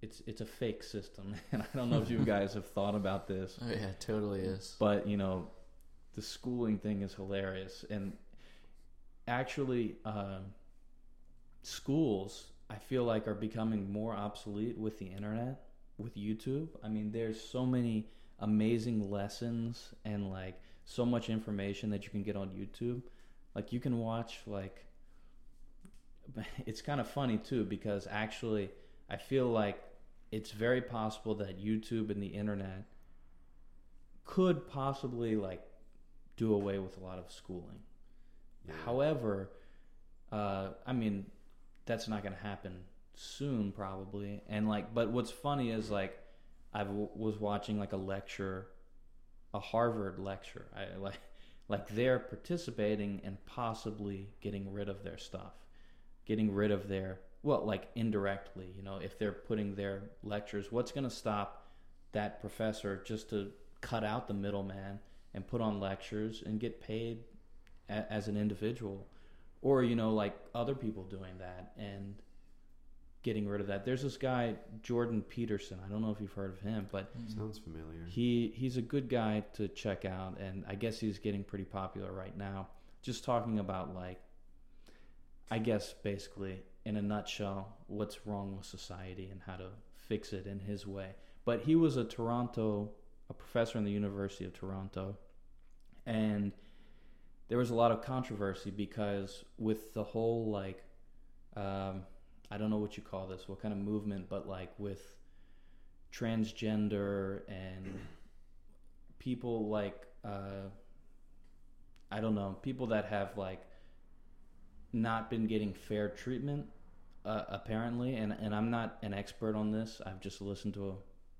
it's it's a fake system and i don't know if you guys have thought about this. Oh yeah, it totally is. but you know the schooling thing is hilarious. And actually um, schools i feel like are becoming more obsolete with the internet with youtube. I mean there's so many amazing lessons and like so much information that you can get on youtube. Like you can watch like it's kind of funny too because actually i feel like it's very possible that youtube and the internet could possibly like do away with a lot of schooling. Yeah. However, uh, I mean, that's not going to happen soon, probably. And like, but what's funny is like, I w- was watching like a lecture, a Harvard lecture. I like, like they're participating and possibly getting rid of their stuff, getting rid of their well, like indirectly. You know, if they're putting their lectures, what's going to stop that professor just to cut out the middleman and put on lectures and get paid a- as an individual or you know like other people doing that and getting rid of that there's this guy jordan peterson i don't know if you've heard of him but mm-hmm. Sounds familiar. he he's a good guy to check out and i guess he's getting pretty popular right now just talking about like i guess basically in a nutshell what's wrong with society and how to fix it in his way. But he was a toronto a professor in the university of toronto. And there was a lot of controversy because with the whole like um, I don't know what you call this, what kind of movement, but like with transgender and people like uh, I don't know, people that have like not been getting fair treatment uh, apparently, and and I'm not an expert on this. I've just listened to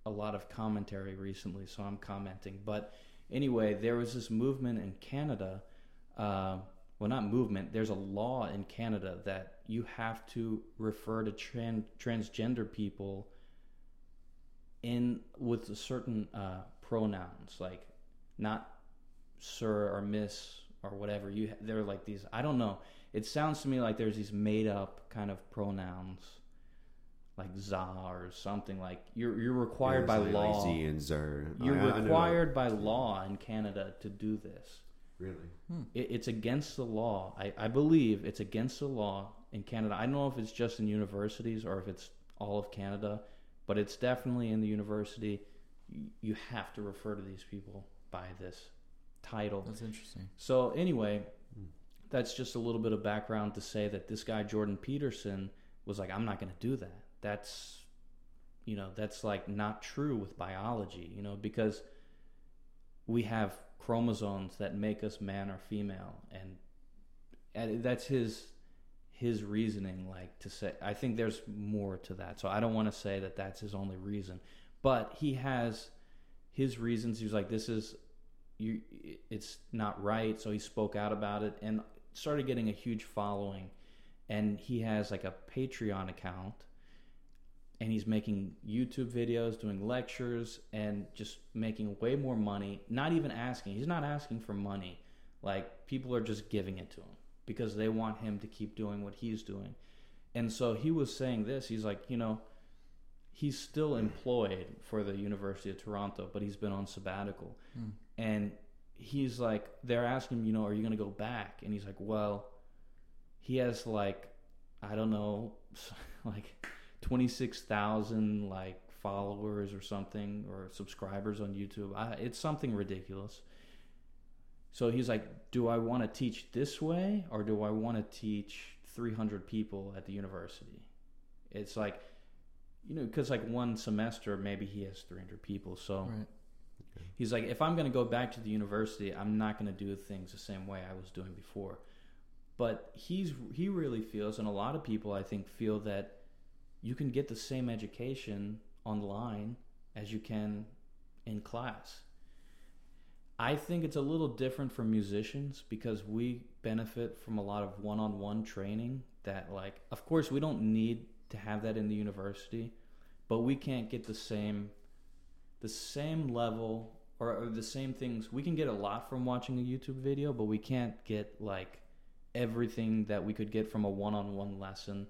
a, a lot of commentary recently, so I'm commenting. But anyway, there was this movement in Canada. Uh, well, not movement. There's a law in Canada that you have to refer to tran- transgender people in with certain uh, pronouns, like not sir or miss or whatever. You they're like these. I don't know. It sounds to me like there's these made up kind of pronouns, like za or something. Like you're you're required Yeah, by like- law. like Z and Zer. You're I- I required by law in Canada to do this. Really? Hmm. It, it's against the law. I, I believe it's against the law in Canada. I don't know if it's just in universities or if it's all of Canada, but it's definitely in the university. You, you have to refer to these people by this title. That's interesting. So anyway, that's just a little bit of background to say that this guy Jordan Peterson was like, I'm not going to do that. That's, you know, that's like not true with biology, you know, because we have chromosomes that make us man or female, and that's his his reasoning. Like to say, I think there's more to that. So I don't want to say that that's his only reason, but he has his reasons. He was like, this is you it's not right so he spoke out about it and started getting a huge following and he has like a patreon account and he's making youtube videos doing lectures and just making way more money not even asking. He's not asking for money. Like people are just giving it to him because they want him to keep doing what he's doing. And so he was saying this. He's like you know he's still employed for the university of toronto but he's been on sabbatical. Hmm. and he's like they're asking him you know are you to go back? And he's like well he has like i don't know like 26,000 like followers or something or subscribers on YouTube. I, it's something ridiculous. So he's like do i want to teach this way or do i want to teach 300 people at the university? It's like you know because like one semester maybe he has 300 people so Right. He's like, if I'm going to go back to the university, I'm not going to do things the same way I was doing before. But he's he really feels, and a lot of people I think feel that you can get the same education online as you can in class. I think it's a little different for musicians because we benefit from a lot of one-on-one training that like of course we don't need to have that in the university, but we can't get the same the same level or, or the same things. We can get a lot from watching a YouTube video, but we can't get like everything that we could get from a one-on-one lesson.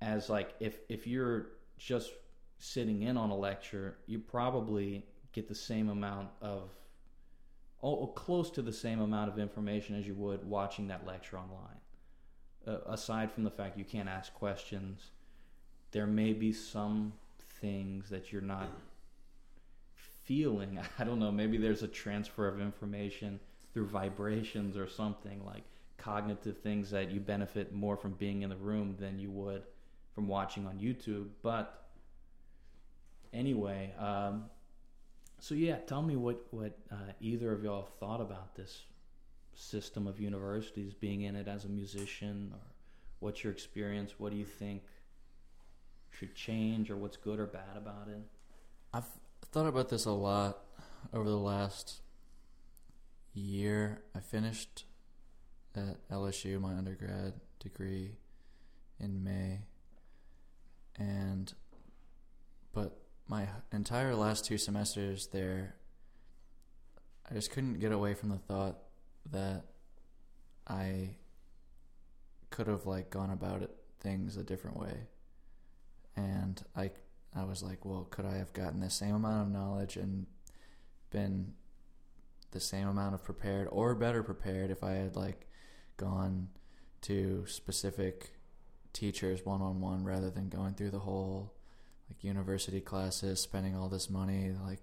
As like if if you're just sitting in on a lecture, you probably get the same amount of oh, close to the same amount of information as you would watching that lecture online. Uh, aside from the fact you can't ask questions, there may be some things that you're not feeling. I don't know. Maybe there's a transfer of information through vibrations or something like cognitive things that you benefit more from being in the room than you would from watching on YouTube. But anyway, um, so yeah, tell me what what uh, either of y'all thought about this system of universities being in it as a musician, or what's your experience? What do you think should change, or what's good or bad about it? I've thought about this a lot over the last year. I finished at LSU my undergrad degree in May, and but my entire last two semesters there, I just couldn't get away from the thought that I could have like gone about it things a different way, and I I was like, well, could I have gotten the same amount of knowledge and been the same amount of prepared or better prepared if I had like gone to specific teachers one on one rather than going through the whole like university classes, spending all this money, like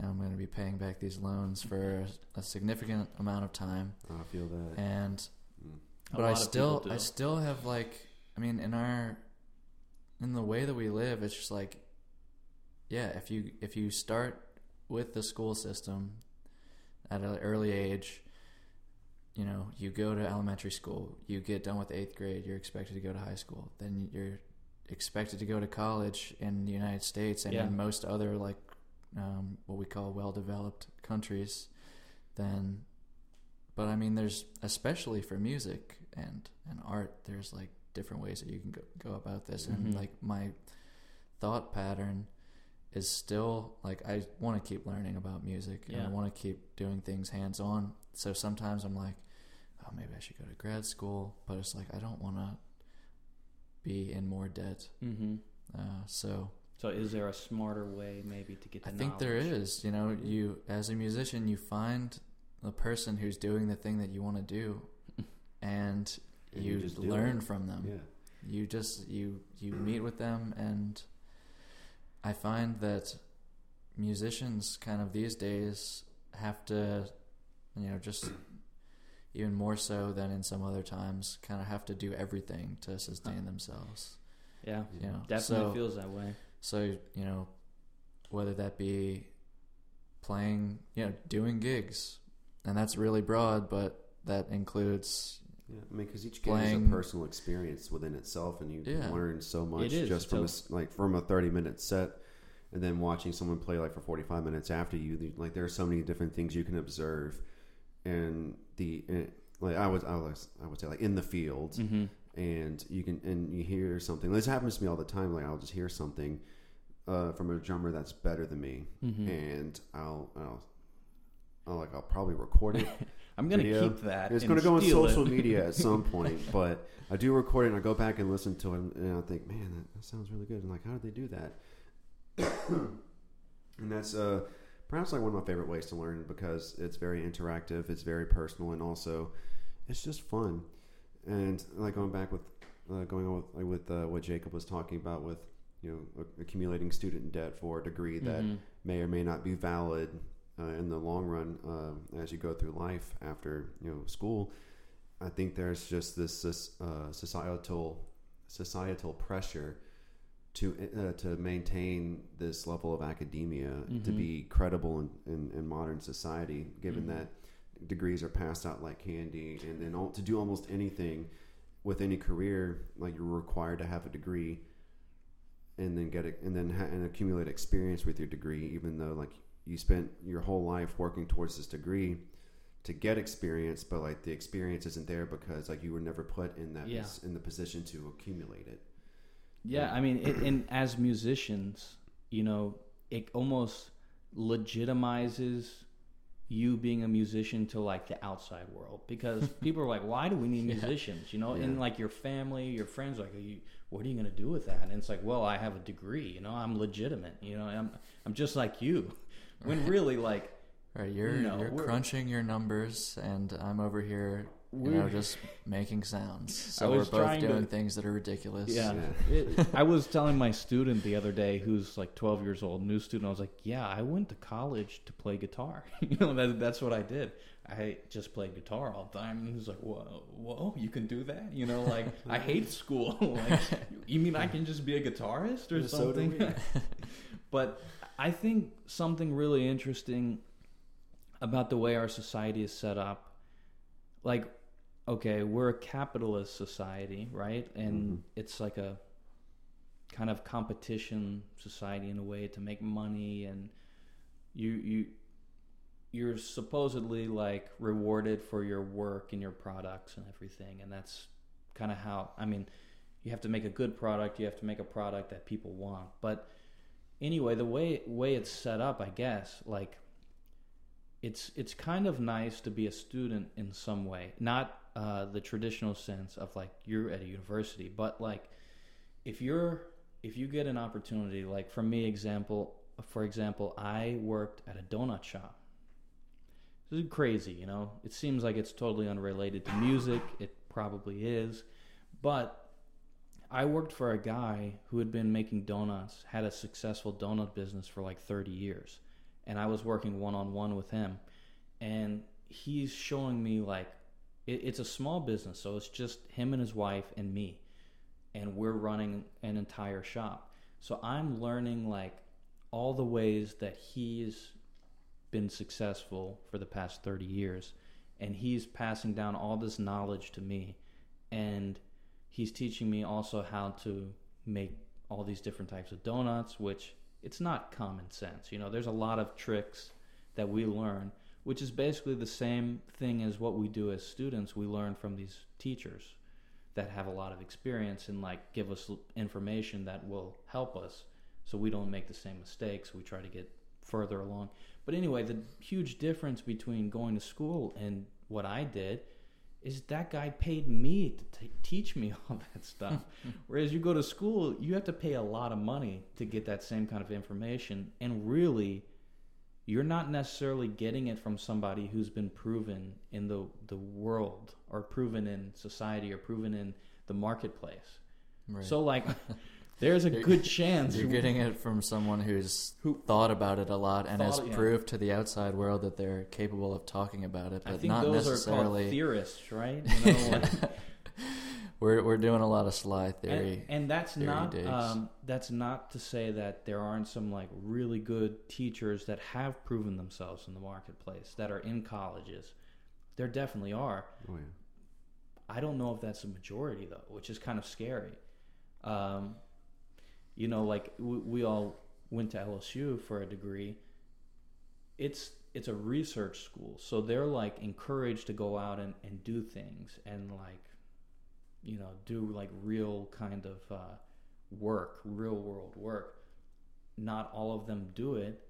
now I'm going to be paying back these loans for a significant amount of time I feel that. and Mm. But I still. I still have like I mean, in our in the way that we live, it's just like, yeah, if you if you start with the school system at an early age, you know, you go to elementary school, you get done with eighth grade, you're expected to go to high school, then you're expected to go to college in the United States and Yeah. in most other like um, what we call well-developed countries. Then, but I mean, there's especially for music and and art, there's like different ways that you can go, go about this, Mhm. and like my thought pattern is still like I want to keep learning about music and I want to keep doing things hands on. So sometimes I'm like, oh, maybe I should go to grad school, but it's like I don't want to be in more debt. Mm-hmm. Uh, so So, is there a smarter way, maybe, to get? I think there knowledge? is. You know, you as a musician, you find the person who's doing the thing that you want to do, And you, you just learn it. from them. Yeah. You just you you meet with them, and I find that musicians kind of these days have to, you know, just even more so than in some other times, kind of have to do everything to sustain themselves. Yeah, You know, definitely so, feels that way. so you know, whether that be playing, you know, doing gigs, and that's really broad, but that includes Yeah, I mean, because each game Playing- is a personal experience within itself, and you Yeah. learn so much just from a- like from a thirty minute set, and then watching someone play like for forty five minutes after you. Like there are so many different things you can observe, and the and, like I was I was I would say like in the field, Mm-hmm. and you can and you hear something. This happens to me all the time. Like I'll just hear something uh, from a drummer that's better than me, Mm-hmm. and I'll I'll. I'll like I'll probably record it I'm gonna keep that. It's going to go on social it. media at some point, but I do record it and I go back and listen to it and I think, man, that, that sounds really good. And like, how did they do that? and that's uh, perhaps like one of my favorite ways to learn because it's very interactive, it's very personal, and also it's just fun. And like going back with uh, going on with, like with uh, what Jacob was talking about with you know accumulating student debt for a degree that Mhm. may or may not be valid uh, in the long run uh, as you go through life after you know school. I think there's just this, this uh, societal societal pressure to uh, to maintain this level of academia to Mhm. be credible in, in, in modern society, given Mhm. that degrees are passed out like candy, and then all, to do almost anything with any career, like you're required to have a degree, and then get it, and then ha- and accumulate experience with your degree, even though like you spent your whole life working towards this degree to get experience, but like the experience isn't there because like you were never put in that Yeah. pos- in the position to accumulate it. Yeah, I mean, it, and as musicians, you know, it almost legitimizes you being a musician to like the outside world because people are like, why do we need Yeah. musicians? You know, Yeah. and like your family, your friends, are like, are you, what are you gonna do with that? And it's like, well, I have a degree. You know, I'm legitimate. You know, I'm I'm just like you. When really, like, Right, you're No, you're crunching your numbers, and I'm over here, you We're- know, just making sounds. So we're both trying to- doing things that are ridiculous. Yeah. Yeah. It, I was telling my student the other day, who's like 12 years old, new student. I was like, "Yeah, I went to college to play guitar. you know, that, that's what I did. I just played guitar all the time." And he's like, "Whoa, whoa, you can do that? You know, like I hate school. like, you mean I can just be a guitarist or Yeah, so something?" we. but I think something really interesting about the way our society is set up, like okay, we're a capitalist society, right? And Mhm. it's like a kind of competition society in a way to make money and you you you're supposedly like rewarded for your work and your products and everything and that's kind of how I mean you have to make a good product, you have to make a product that people want. But anyway, the way way it's set up, I guess, like it's it's kind of nice to be a student in some way, not uh, the traditional sense of like you're at a university, but like if you're if you get an opportunity, like for me, example, for example, I worked at a donut shop. This is crazy, you know. It seems like it's totally unrelated to music. It probably is, but I worked for a guy who had been making donuts, had a successful donut business for like 30 years. And I was working one on one with him. And he's showing me like it, it's a small business, so it's just him and his wife and me. and we're running an entire shop. So I'm learning like all the ways that he's been successful for the past 30 years and he's passing down all this knowledge to me and he's teaching me also how to make all these different types of donuts which it's not common sense. You know there's a lot of tricks that we learn which is basically the same thing as what we do as students. We learn from these teachers that have a lot of experience and like give us information that will help us so we don't make the same mistakes. We try to get further along. But anyway the huge difference between going to school and what i did is that guy paid me to t- teach me all that stuff whereas you go to school you have to pay a lot of money to get that same kind of information and really you're not necessarily getting it from somebody who's been proven in the the world or proven in society or proven in the marketplace. Right. So like there's a good chance You're getting it from someone who's Who- thought about it a lot and has yeah. proved to the outside world that they're capable of talking about it, I but think not those are called necessarily. theorists, right? You know, like- we're we're doing a lot of sly theory. And, and that's theory not um, that's not to say that there aren't some like really good teachers that have proven themselves in the marketplace that are in colleges. There definitely are. Oh yeah. I don't know if that's a majority though, which is kind of scary. Um, you know, like we, we all went to LSU for a degree. It's it's a research school, so they're like encouraged to go out and, and do things and like, you know, do like real kind of uh, work, real world work. Not all of them do it.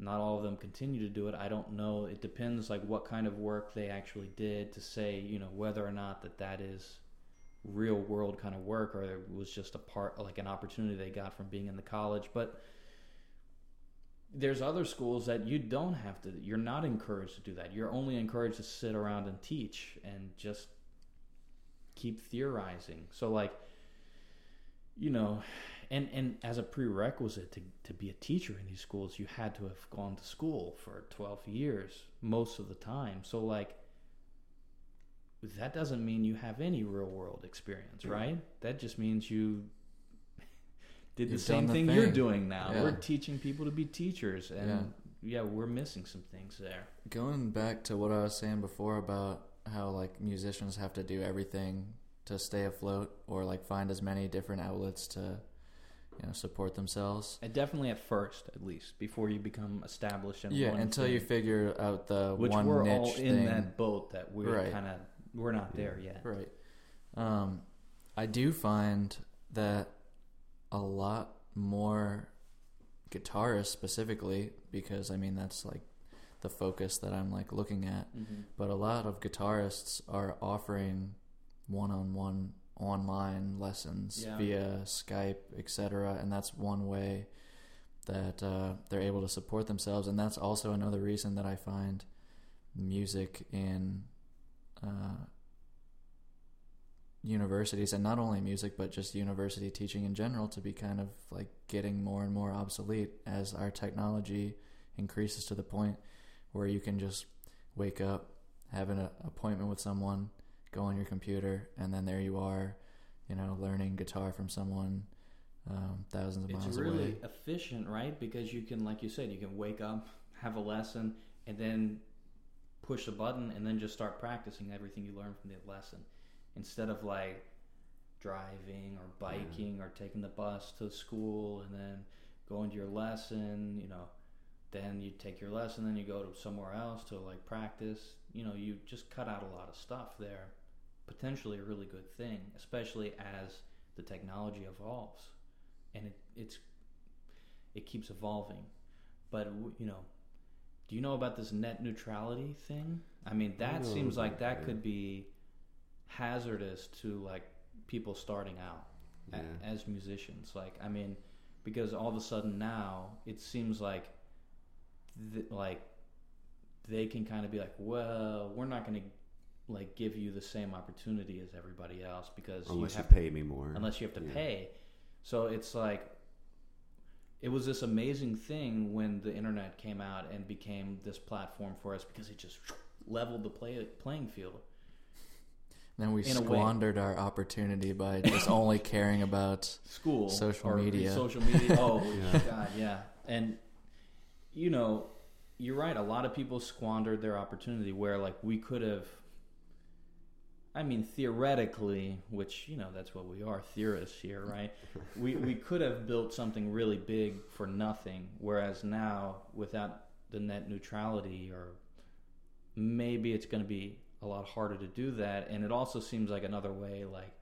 Not all of them continue to do it. I don't know. It depends like what kind of work they actually did to say, you know, whether or not that that is real world kind of work or it was just a part like an opportunity they got from being in the college. But there's other schools that you don't have to you're not encouraged to do that. You're only encouraged to sit around and teach and just keep theorizing. So like you know, and and as a prerequisite to to be a teacher in these schools, you had to have gone to school for 12 years most of the time. So like that doesn't mean you have any real world experience, right? That just means you did the You've same the thing, you're doing now. Yeah. We're teaching people to be teachers and yeah, we're missing some things there. Going back to what I was saying before about how like musicians have to do everything to stay afloat or like find as many different outlets to you know support themselves. And definitely at first, at least, before you become established in Yeah, until thing. you figure out the which one we're niche all in thing. that boat that we're Right. kind of we're not there yet. Right. Um, I do find that a lot more guitarists specifically because I mean that's like the focus that I'm like looking at. Mm-hmm. But a lot of guitarists are offering one-on-one online lessons Yeah. via Skype, etc. And that's one way that uh, they're able to support themselves. And that's also another reason that I find music in uh, universities, and not only music, but just university teaching in general, to be kind of like getting more and more obsolete as our technology increases to the point where you can just wake up, have an uh, appointment with someone, go on your computer, and then there you are, you know, learning guitar from someone um, thousands of miles away. It's really away. efficient, right? Because you can, like you said, you can wake up, have a lesson, and then push a button, and then just start practicing everything you learned from the lesson, instead of like driving or biking or taking the bus to school and then going to your lesson. You know, then you take your lesson, then you go to somewhere else to like practice. You know, you just cut out a lot of stuff there. Potentially a really good thing, especially as the technology evolves and it, it's it keeps evolving. But you know, do you know about this net neutrality thing? I mean, that know seems like that could be hazardous to like people starting out a- Yeah. as musicians. Like, I mean, because all of a sudden now it seems like th- like they can kind of be like, well, we're not going to like give you the same opportunity as everybody else because Unless you you have pay me more. unless you have to Yeah. pay. So it's like it was this amazing thing when the internet came out and became this platform for us because it just leveled the play, playing field. Then we In a way. squandered our opportunity by just only caring about school Social or media. social media oh Yeah. god yeah and you know you're right a lot of people squandered their opportunity where like we could have i mean theoretically which you know that's what we are theorists here right? We we could have built something really big for nothing whereas now without the net neutrality or maybe it's going to be a lot harder to do that. And it also seems like another way like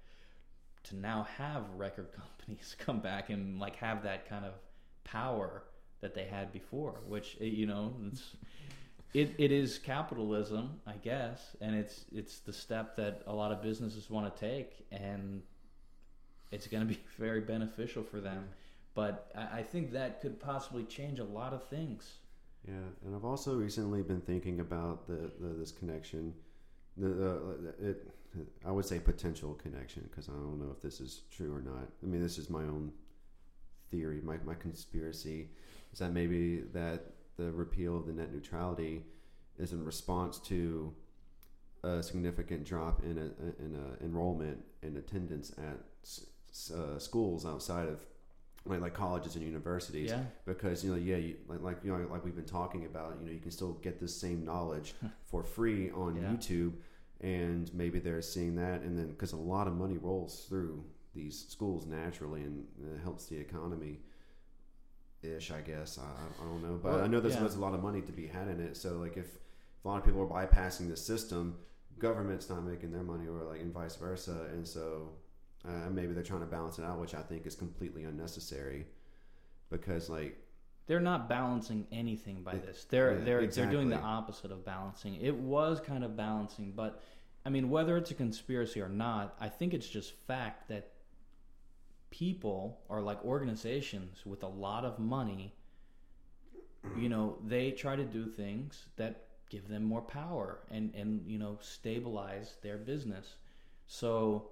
to now have record companies come back and like have that kind of power that they had before which eh, you know it's it, it is capitalism i guess and it's it's the step that a lot of businesses want to take and it's going to be very beneficial for them but I, I think that could possibly change a lot of things Yeah, and I've also recently been thinking about the, the this connection. The, the it, I would say potential connection because I don't know if this is true or not. I mean, this is my own theory, my my conspiracy is that maybe that the repeal of the net neutrality is in response to a significant drop in a, in a enrollment and attendance at uh, schools outside of like, like colleges and universities. Yeah. Because you know yeah you, like, like you know like we've been talking about you know you can still get this same knowledge for free on Yeah. YouTube and maybe they're seeing that and then because a lot of money rolls through these schools naturally and it helps the economy ish I guess I, I- don't know but Well, I know there's, yeah. there's a lot of money to be had in it so like if, if a lot of people are bypassing the system government's not making their money or like and vice versa and so uh, maybe they're trying to balance it out which I think is completely unnecessary because like they're not balancing anything by Yeah, this. They're yeah, they're they're doing the opposite of balancing. It was kind of balancing, but I mean, whether it's a conspiracy or not, I think it's just fact that people or like organizations with a lot of money, you know, they try to do things that give them more power and and you know stabilize their business. So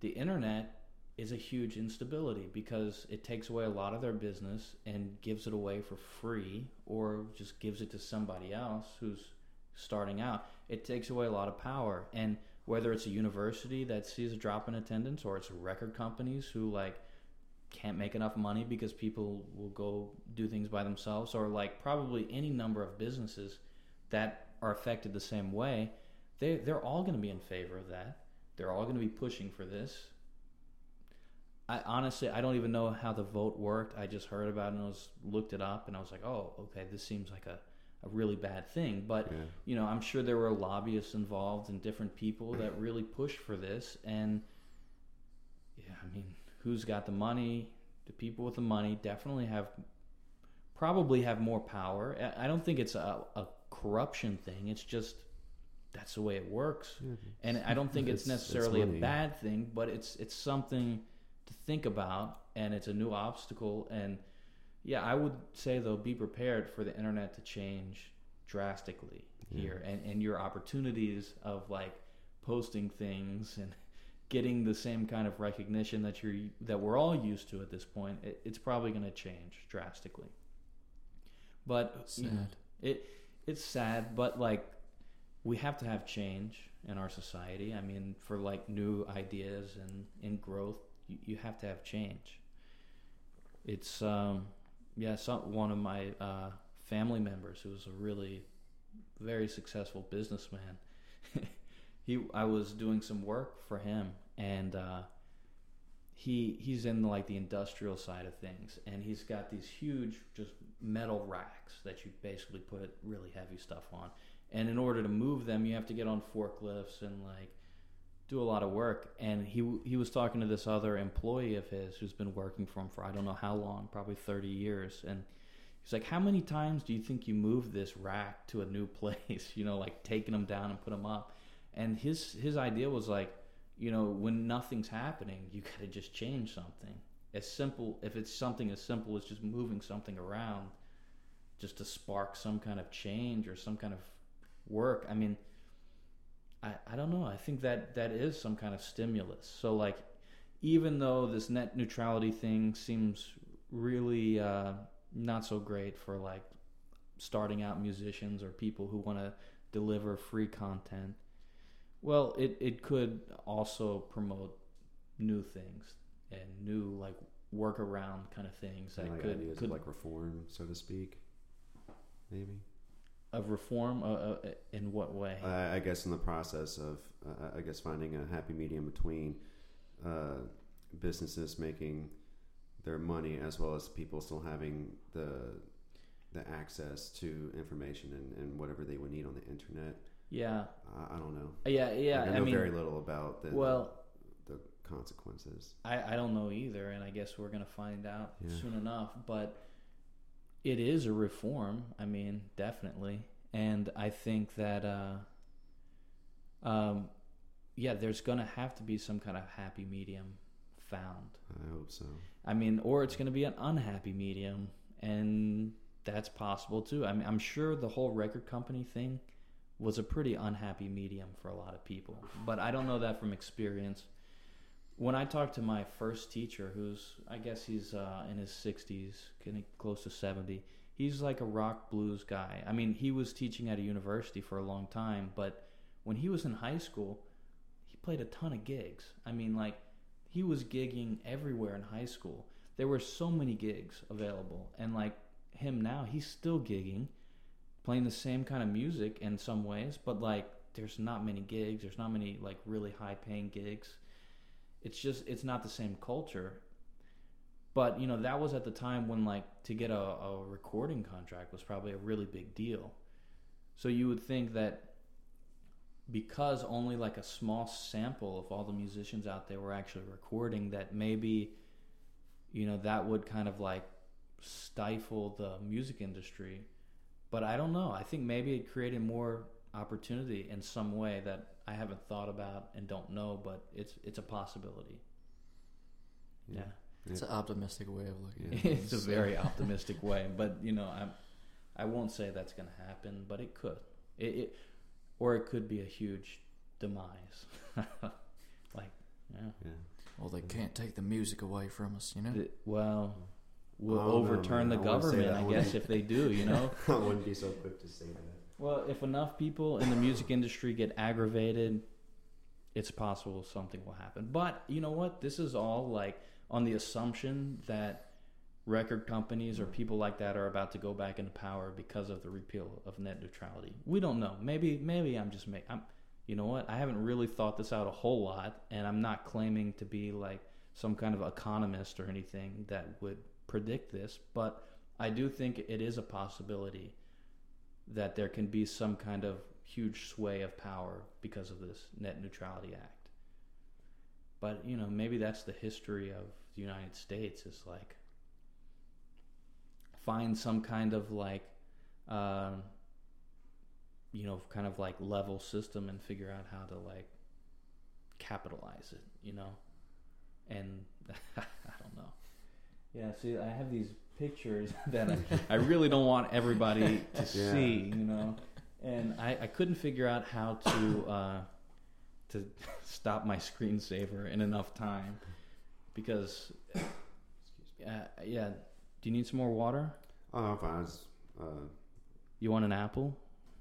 the internet is a huge instability because it takes away a lot of their business and gives it away for free or just gives it to somebody else who's starting out. It takes away a lot of power. And whether it's a university that sees a drop in attendance or it's record companies who like can't make enough money because people will go do things by themselves or like probably any number of businesses that are affected the same way, they they're all going to be in favor of that. They're all going to be pushing for this. I honestly I don't even know how the vote worked. I just heard about it and I was looked it up and I was like, "Oh, okay, this seems like a a really bad thing." But yeah you know, I'm sure there were lobbyists involved and different people that really pushed for this. And yeah, I mean, who's got the money? The people with the money definitely have, probably have more power. I don't think it's a, a corruption thing. It's just that's the way it works. Yeah. And I don't think it's, It's- it's necessarily a bad thing, but it's it's something to think about, and it's a new obstacle. And yeah, I would say though, be prepared for the internet to change drastically Yeah. here, and and your opportunities of like posting things and getting the same kind of recognition that you're that we're all used to at this point. It, it's probably going to change drastically. But Sad. it it's sad, but like we have to have change in our society. I mean, for like new ideas and in growth, you, you have to have change. It's um, yeah, some, one of my uh, family members who was a really very successful businessman. he, I was doing some work for him, and uh, he he's in like the industrial side of things, and he's got these huge just metal racks that you basically put really heavy stuff on. And in order to move them, you have to get on forklifts and like do a lot of work. And he he was talking to this other employee of his who's been working for him for I don't know how long, probably 30 years, and He's like, how many times do you think you move this rack to a new place? You know, like taking them down and put them up. And his his idea was like, you know, when nothing's happening, you got to just change something. As simple, if it's something as simple as just moving something around, just to spark some kind of change or some kind of work. I mean, I I don't know. I think that that is some kind of stimulus. So like, even though this net neutrality thing seems really uh, not so great for like starting out musicians or people who want to deliver free content. Well, it it could also promote new things and new like workaround kind of things that like could ideas could of like reform, so to speak. Maybe. Of reform uh, uh, in what way? I, I guess in the process of, uh, I guess finding a happy medium between uh, businesses making their money as well as people still having the the access to information and, and whatever they would need on the internet. yeah, I, I don't know. yeah, yeah. Like, I I know mean, very little about the well, the consequences. I, I don't know either, and I guess we're gonna find out Yeah. soon enough. But it is a reform. I mean, definitely, and I think that, uh, um, yeah, there's gonna have to be some kind of happy medium found. I hope so. I mean, or it's gonna be an unhappy medium, and that's possible too. I mean, I'm sure the whole record company thing was a pretty unhappy medium for a lot of people, but I don't know that from experience when I talked to my first teacher, who's I guess he's uh, in his sixties, getting close to seventy, he's like a rock blues guy. I mean, he was teaching at a university for a long time, but when he was in high school, he played a ton of gigs. I mean, like he was gigging everywhere in high school. There were so many gigs available, and like him now, he's still gigging, playing the same kind of music in some ways, but like there's not many gigs. There's not many like really high paying gigs it's just it's not the same culture. But you know that was at the time when like to get a, a recording contract was probably a really big deal. So you would think that because only like a small sample of all the musicians out there were actually recording that maybe you know that would kind of like stifle the music industry. But i don't know. I think maybe it created more opportunity in some way that I haven't thought about and don't know, but it's it's a possibility. Yeah, It's an optimistic way of looking at it. it's a very optimistic way, but you know, I'm I won't say that's going to happen, but it could. It, it or it could be a huge demise. like, yeah. Yeah. Well, they can't take the music away from us, you know? The- well, we'll I know, overturn man. the I government. I I guess, if they do. You know. I wouldn't be so quick to say that. Well, if enough people in the music industry get aggravated, it's possible something will happen. But you know what? This is all like on the assumption that record companies or people like that are about to go back into power because of the repeal of net neutrality. We don't know. Maybe maybe I'm just making I'm you know what? I haven't really thought this out a whole lot and I'm not claiming to be like some kind of economist or anything that would predict this, but I do think it is a possibility that there can be some kind of huge sway of power because of this net neutrality act. But you know, maybe that's the history of the United States. Is like find some kind of like, um, you know, kind of like level system and figure out how to like capitalize it. You know, and I don't know. Yeah, see, I have these pictures that I, I really don't want everybody to Yeah. see, you know. And I, I couldn't figure out how to uh, to stop my screensaver in enough time because, uh, yeah. Do you need some more water? Oh, I'm fine. I was, uh, You want an apple?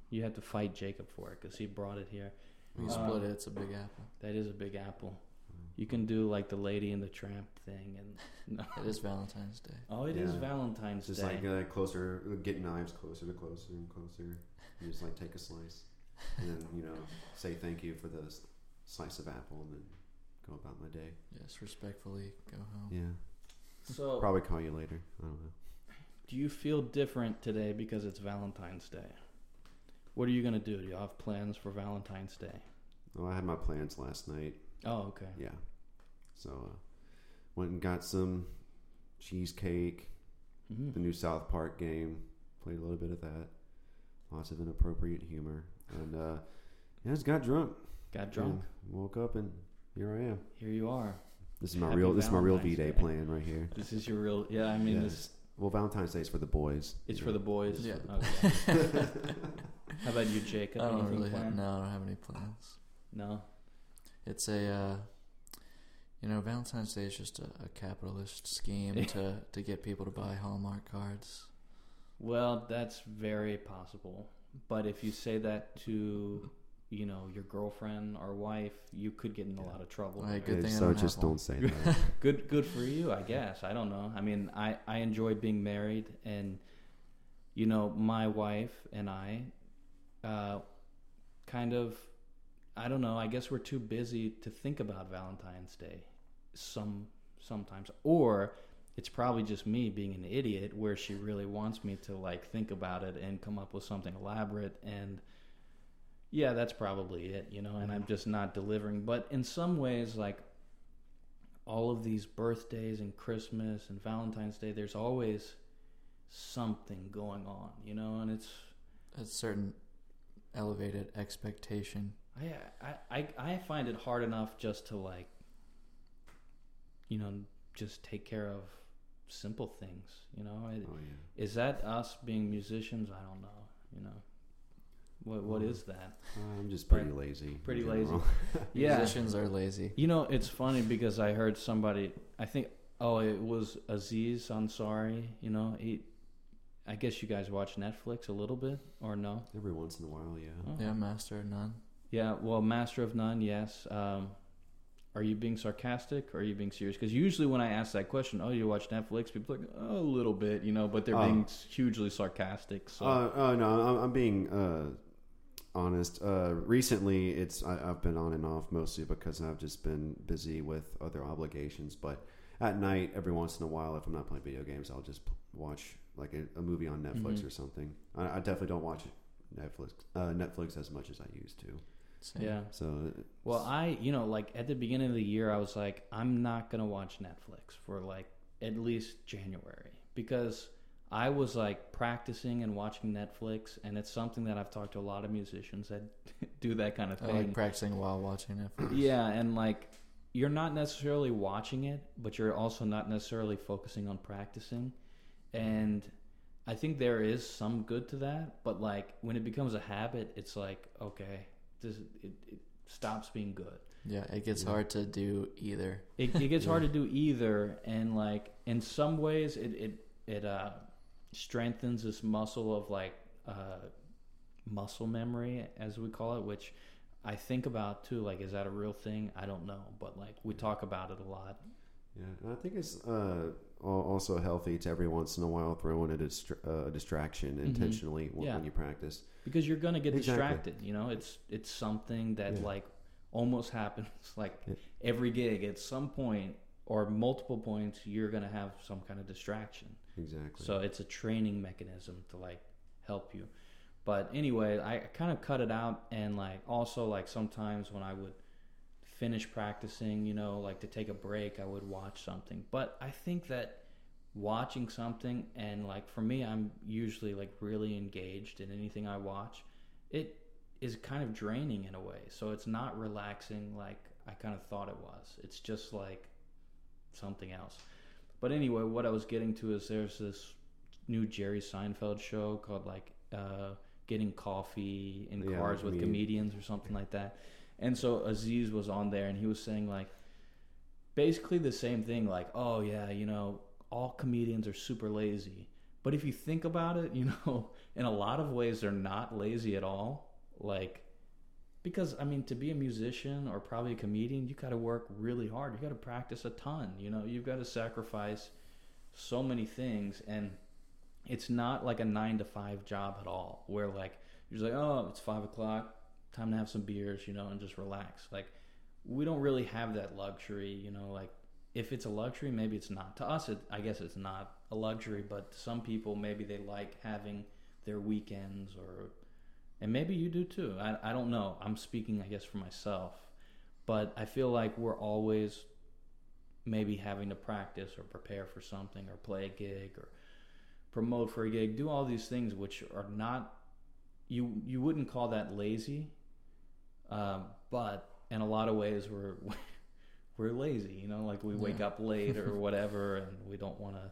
You had to fight Jacob for it because he brought it here. We Uh, split it, it's a big apple. That is a big apple. You can do like the Lady and the Tramp thing, and no. It is Valentine's Day. oh, it is Yeah. Valentine's just Day. Just like uh, closer, get knives closer to closer and closer. You just like take a slice, and then you know say thank you for the slice of apple, and then go about my day. Yes, respectfully go home. Yeah, so, probably call you later. I don't know. do you feel different today because it's Valentine's Day? What are you gonna do? Do you have plans for Valentine's Day? Well, I had my plans last night. Oh, okay. Yeah, so uh, went and got some cheesecake. hmm The new South Park game. Played a little bit of that. Lots of inappropriate humor, and uh, yeah, just got drunk. Got drunk. and woke up, and here I am. Here you are. This is my Happy real. This is my real V Day Day. plan right here. This is your real. Yeah, I mean, Yeah, this it's- Well, Valentine's Day is for the boys. it's you for know. the boys. Yeah. Okay. How about you, Jacob? I don't Anything really have, no, I don't have any plans. No. It's a, uh, you know, Valentine's Day is just a, a capitalist scheme to, to get people to buy Hallmark cards. Well, that's very possible. But if you say that to you know your girlfriend or wife, you could get in a lot of trouble. Right, good Yeah, thing I so don't just don't say that. good good for you i guess i don't know i mean i i enjoy being married and you know my wife and i uh kind of i don't know i guess we're too busy to think about valentine's day some sometimes. Or it's probably just me being an idiot where she really wants me to like think about it and come up with something elaborate and yeah that's probably it you know and i'm mm-hmm. just not delivering. But in some ways like all of these birthdays and Christmas and Valentine's Day, there's always something going on, you know, and it's a certain elevated expectation. I I I, I find it hard enough just to like, you know, just take care of simple things, you know. It, oh yeah. Is that us being musicians? I don't know, you know. What what is that? I'm just pretty lazy. Pretty lazy. Yeah. Musicians are lazy. You know, it's funny because I heard somebody. I think, oh, it was Aziz Ansari. You know, he. I guess you guys watch Netflix a little bit, or no? Every once in a while, yeah. Oh. Yeah, master of none. Yeah. Well, Master of None. Yes. Um, are you being sarcastic or are you being serious? Because usually when I ask that question, oh, you watch Netflix, people are like, oh, a little bit, you know, but they're being hugely sarcastic. So. Uh, oh no, I'm, I'm being uh, honest. Uh, recently, it's I, I've been on and off mostly because I've just been busy with other obligations. But at night, every once in a while, if I'm not playing video games, I'll just watch like a, a movie on Netflix Mhm. or something. I, I definitely don't watch Netflix uh, Netflix as much as I used to. Yeah. So Well, I, you know, like at the beginning of the year, I was like, I'm not going to watch Netflix for like at least January because I was like practicing and watching Netflix. And it's something that I've talked to a lot of musicians that do that kind of oh, I thing. like practicing while watching Netflix. yeah. And like, you're not necessarily watching it, but you're also not necessarily focusing on practicing. And I think there is some good to that. But like, when it becomes a habit, it's like, okay, this, it, it stops being good. Yeah, it gets Yeah. hard to do either. it, it gets hard to do either and like in some ways it it, it uh strengthens this muscle of like uh muscle memory as we call it which i think about too like is that a real thing i don't know but like we talk about it a lot Yeah, and I think it's uh, al- also healthy to every once in a while throw in a, distra- uh, distraction intentionally when, Mm-hmm. Yeah. when you practice. because you're gonna get Exactly. distracted you know it's it's something that Yeah. like almost happens like Yeah. every gig at some point or multiple points you're gonna have some kind of distraction Exactly. So it's a training mechanism to like help you. But anyway, I kind of cut it out and like also like sometimes when I would finish practicing, you know, like to take a break, I would watch something. But I think that watching something and like for me I'm usually like really engaged in anything I watch. It is kind of draining in a way. So it's not relaxing like I kind of thought it was. It's just like something else. But anyway, what I was getting to is there's this new Jerry Seinfeld show called like uh, Getting Coffee in Yeah, Cars with me- Comedians or something like that. And so Aziz was on there and he was saying like basically the same thing like, oh yeah, you know, all comedians are super lazy. But if you think about it, you know, in a lot of ways they're not lazy at all. Like because I mean to be a musician or probably a comedian, you got to work really hard. You got to practice a ton, you know. You've got to sacrifice so many things and it's not like a 9 to 5 job at all where like you're like, "Oh, it's 5 o'clock, time to have some beers, you know, and just relax." Like we don't really have that luxury, you know, like if it's a luxury, maybe it's not. To us, it, I guess it's not a luxury, but some people, maybe they like having their weekends or and maybe you do too. I, I don't know. I'm speaking, I guess, for myself. But I feel like we're always maybe having to practice or prepare for something or play a gig or promote for a gig, do all these things which are not you you wouldn't call that lazy. Um, but in a lot of ways we're we're lazy, you know, like we wake Yeah. up late or whatever and we don't want to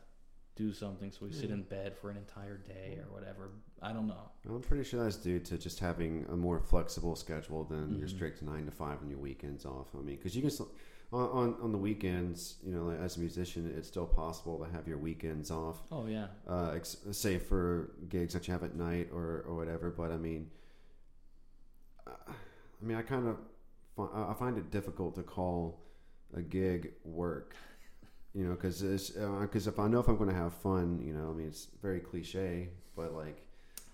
do something so we sit in bed for an entire day or whatever. I don't know. I'm pretty sure that's due to just having a more flexible schedule than your Mhm. strict nine to five and your weekends off. I mean, because you can still, on, on on the weekends, you know, like as a musician, it's still possible to have your weekends off. Oh yeah. Uh, ex- say for gigs that you have at night or or whatever. But I mean, uh, I mean, I kind of I find it difficult to call a gig work. You know, because because if I know if I'm going to have fun, you know, I mean, it's very cliche, but like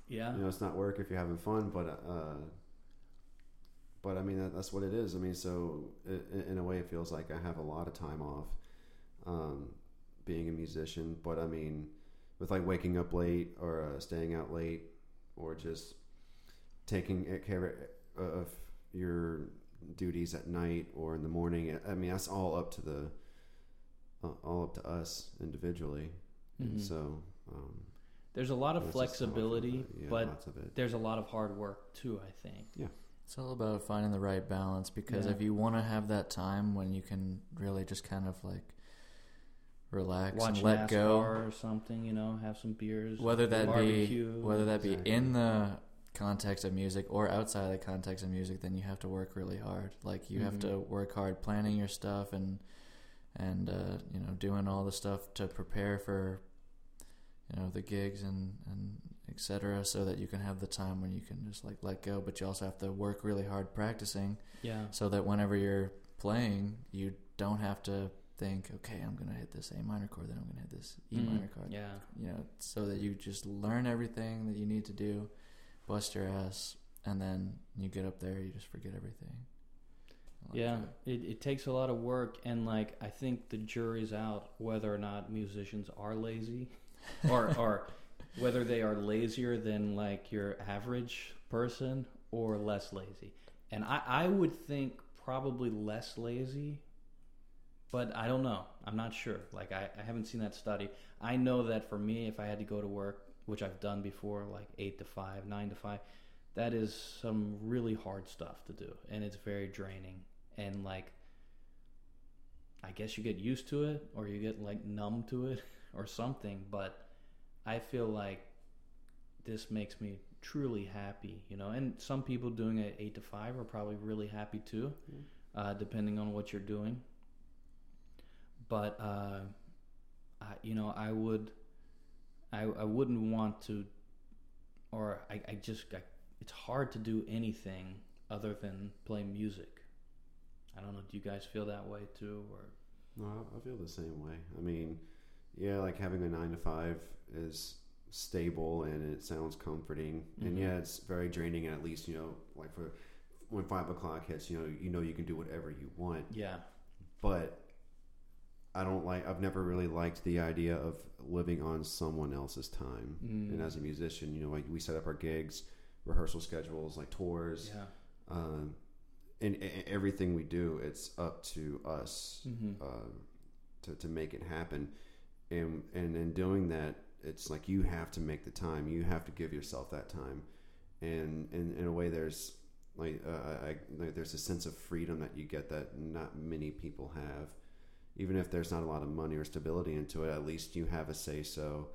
Yeah. you know, it's not work if you're having fun, but uh, but I mean that, that's what it is. I mean, so i in a way, it feels like I have a lot of time off, um, being a musician. But I mean, with like waking up late or uh, staying out late, or just taking care of your duties at night or in the morning. I mean, that's all up to the uh, all up to us individually. And Mhm. so. Um, There's a lot of that's just how I feel flexibility, about it. Yeah, but of there's a lot of hard work too. I think. Yeah. It's all about finding the right balance because Yeah. if you want to have that time when you can really just kind of like relax Watch and let NASCAR go, or something. You know, have some beers. whether that barbecue. be whether that be Exactly. in the context of music or outside of the context of music, then you have to work really hard. Like you have Mhm. to work hard planning your stuff and and uh, you know doing all the stuff to prepare for you know the gigs and and etc. So that you can have the time when you can just like let go, but you also have to work really hard practicing Yeah. so that whenever you're playing, you don't have to think, okay, I'm gonna hit this A minor chord, then I'm gonna hit this E Mm, minor chord. Yeah. You know, so that you just learn everything that you need to do, bust your ass, and then you get up there, you just forget everything. Like yeah, that. it, it takes a lot of work, and like I think the jury's out whether or not musicians are lazy, or or whether they are lazier than like your average person or less lazy. And I I would think probably less lazy, but I don't know. I'm not sure. Like I, I haven't seen that study. I know that for me, if I had to go to work, which I've done before, like eight to five, nine to five, that is some really hard stuff to do, and it's very draining. And like, I guess you get used to it, or you get like numb to it, or something. But I feel like this makes me truly happy, you know. And some people doing it eight to five are probably really happy too, uh, depending on what you're doing. But uh, I, you know, I would, I, I wouldn't want to, or I, I just, I, it's hard to do anything other than play music. I don't know. Do you guys feel that way too, or? No, I- I feel the same way. I mean, yeah, like having a nine to five is stable and it sounds comforting, and Mhm. yeah, it's very draining. And at least you know, like for when five o'clock hits, you know, you know you can do whatever you want. Yeah. But I don't like. I've never really liked the idea of living on someone else's time. Mm. And as a musician, you know, like we set up our gigs, rehearsal schedules, like tours, Yeah. um, and, and everything we do, it's up to us Mm-hmm. uh, to to make it happen. And and in doing that, it's like you have to make the time. You have to give yourself that time. And in in a way, there's like uh, I, like there's a sense of freedom that you get that not many people have. Even if there's not a lot of money or stability into it, at least you have a say so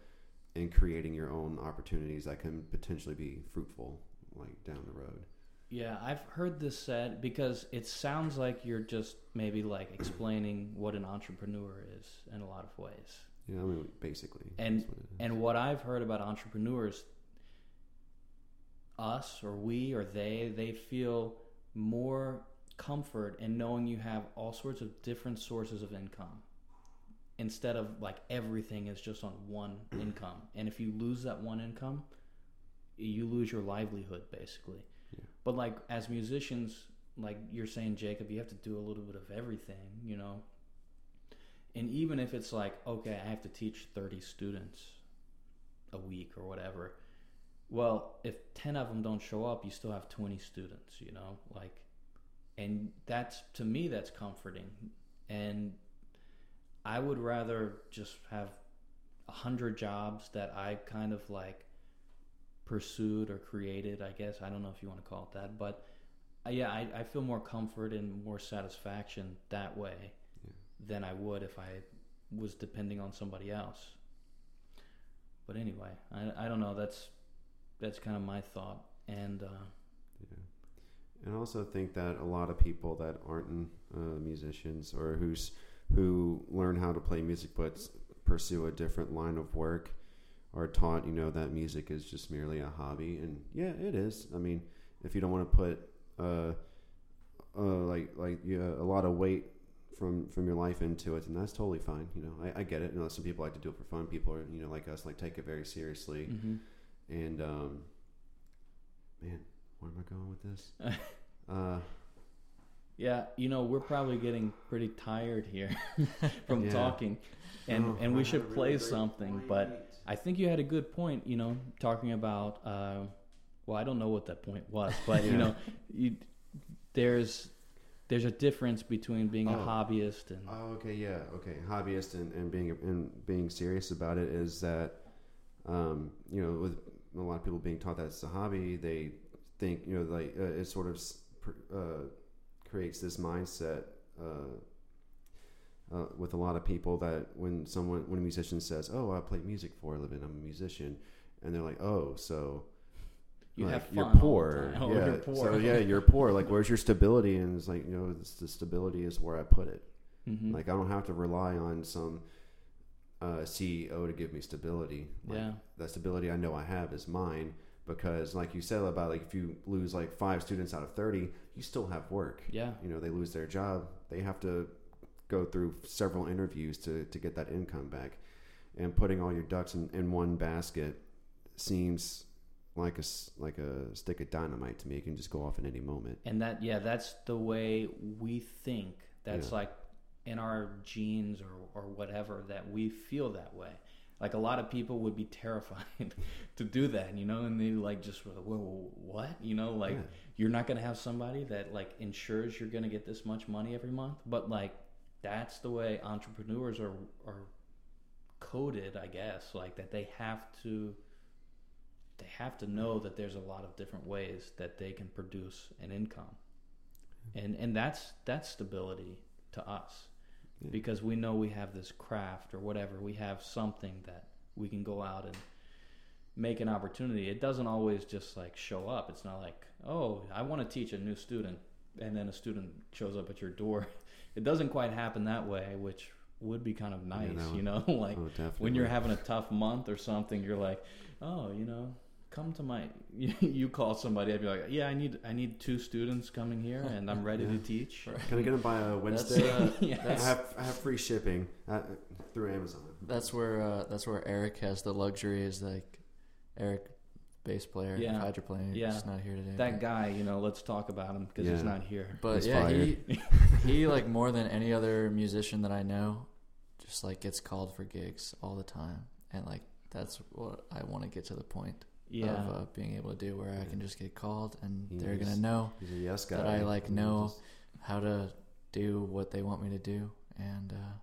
in creating your own opportunities that can potentially be fruitful, like down the road. Yeah, I've heard this said because it sounds like you're just maybe like explaining what an entrepreneur is in a lot of ways. Yeah, I mean, basically. And- what. And what I've heard about entrepreneurs, us or we or they, they feel more comfort in knowing you have all sorts of different sources of income instead of like everything is just on one income. And if you lose that one income, you lose your livelihood basically. Yeah. But like as musicians, like you're saying, Jacob, you have to do a little bit of everything, you know. And even if it's like, okay, I have to teach 30 students a week or whatever. Well, if 10 of them don't show up, you still have 20 students, you know? Like and that's to me that's comforting. And I would rather just have a hundred jobs that I kind of like pursued or created, I guess. I don't know if you want to call it that, but uh, yeah, I, I feel more comfort and more satisfaction that way Yeah. than I would if I was depending on somebody else. But anyway, I, I don't know. That's that's kind of my thought. And uh. And I also think that a lot of people that aren't uh, musicians or who's who learn how to play music but pursue a different line of work are taught, you know, that music is just merely a hobby. And yeah, it is. I mean, if you don't want to put uh, uh, like like yeah, a lot of weight from from your life into it, and that's totally fine. You know, I, I get it. You know, some people like to do it for fun. People are you know like us like take it very seriously. hmm And um, man, where am I going with this? uh, Yeah, you know, we're probably getting pretty tired here from Yeah. talking, and oh, and we should a really play something. point. But I think you had a good point. You know, talking about. Uh, well, I don't know what that point was, but you know, you, there's there's a difference between being a Oh. hobbyist and Oh, okay, yeah, okay. Hobbyist and, and being and being serious about it is that, um, you know, with a lot of people being taught that it's a hobby, they think you know like uh, it sort of uh, creates this mindset uh, uh, with a lot of people that when someone when a musician says, "Oh, I play music for a living. I'm a musician," and they're like, "Oh, so." you like, you're poor. Oh, yeah. you're poor. So yeah, you're poor. Like, where's your stability? And it's like, you know, it's, the stability is where I put it. Mhm. Like I don't have to rely on some uh, CEO to give me stability. Like, yeah, that stability I know I have is mine because, like you said about like if you lose like five students out of thirty, you still have work. yeah, You know, they lose their job, they have to go through several interviews to to get that income back, and putting all your ducks in, in one basket seems like a like a stick of dynamite to me. It can just go off at any moment. and that yeah, that's the way we think. That's Yeah. like in our genes or or whatever that we feel that way. Like a lot of people would be terrified to do that, you know, and they like just whoa, what, you know, like Yeah. you're not gonna have somebody that like ensures you're gonna get this much money every month, but like that's the way entrepreneurs are are coded, I guess, like that they have to they have to know that there's a lot of different ways that they can produce an income. And and that's that's stability to us. Yeah. Because we know we have this craft or whatever, we have something that we can go out and make an opportunity. It doesn't always just like show up. It's not like, "Oh, I want to teach a new student." And then a student shows up at your door. It doesn't quite happen that way, which would be kind of nice, you know, like oh, when you're having a tough month or something, you're like, oh, you know, come to my. You call somebody, I'd be like, yeah, I need I need two students coming here, and I'm ready to Yeah. teach. Can I get them by a Wednesday? uh, Yeah. I have I have free shipping uh, through Amazon. That's where uh, that's where Eric has the luxury is like Eric, bass player, Yeah. hydroplane. Yeah. He's not here today. That but- guy, you know, let's talk about him because he's not here. But He's yeah, fired. he he like more than any other musician that I know, just like gets called for gigs all the time, and like that's what I want to get to the point Yeah, of uh, being able to do, where I can just get called and He they're gonna know He's a yes guy. that I like know just- how to do what they want me to do, and uh,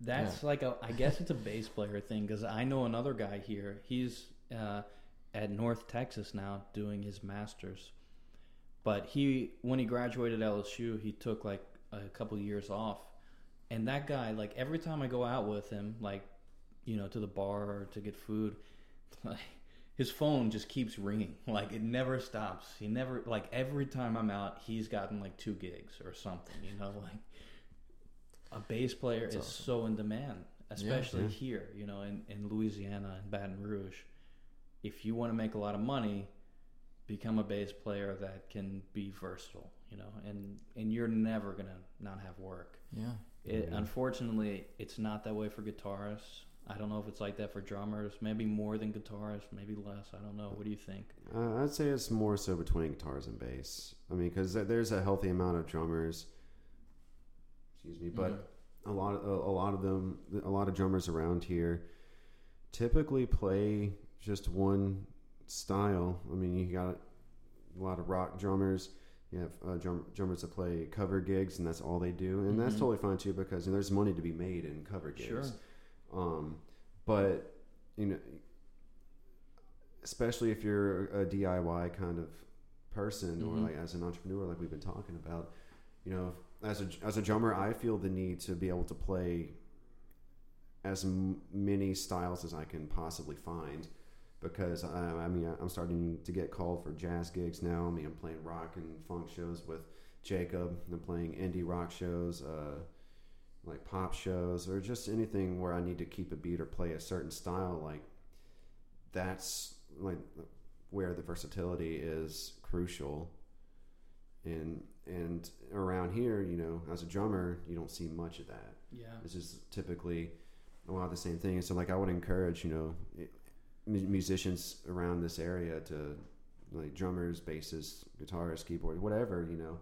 that's like a. I guess it's a bass player thing because I know another guy here. He's uh, at North Texas now doing his masters, but he when he graduated LSU, he took like a couple years off, and that guy like every time I go out with him, like you know to the bar or to get food, like his phone just keeps ringing like it never stops he never like every time i'm out he's gotten like two gigs or something you know like a bass player That's is awesome. so in demand especially Yeah. here you know in, in louisiana and baton rouge if you want to make a lot of money become a bass player that can be versatile you know and and you're never gonna not have work yeah, it, Yeah. Unfortunately, it's not that way for guitarists. I don't know if it's like that for drummers. Maybe more than guitarists, maybe less. I don't know. What do you think? Uh, I'd say it's more so between guitars and bass. I mean, because there's a healthy amount of drummers. Excuse me, but Mhm. a lot of a, a lot of them, a lot of drummers around here, typically play just one style. I mean, you got a lot of rock drummers. You have uh, drum, drummers that play cover gigs, and that's all they do, and that's Mhm. totally fine too because you know, there's money to be made in cover gigs. Sure. Um, but you know, especially if you're a DIY kind of person or Mhm. like as an entrepreneur, like we've been talking about, you know, as a as a drummer, I feel the need to be able to play as m- many styles as I can possibly find. Because I, I mean, I'm starting to get called for jazz gigs now. I mean, I'm playing rock and funk shows with Jacob. I'm playing indie rock shows. Uh, like pop shows or just anything where I need to keep a beat or play a certain style, like that's like where the versatility is crucial. and and around here, you know, as a drummer, you don't see much of that. Yeah. It's just typically a lot of the same thing. So like I would encourage you know musicians around this area to like drummers, bassists, guitarists, keyboard, whatever you know,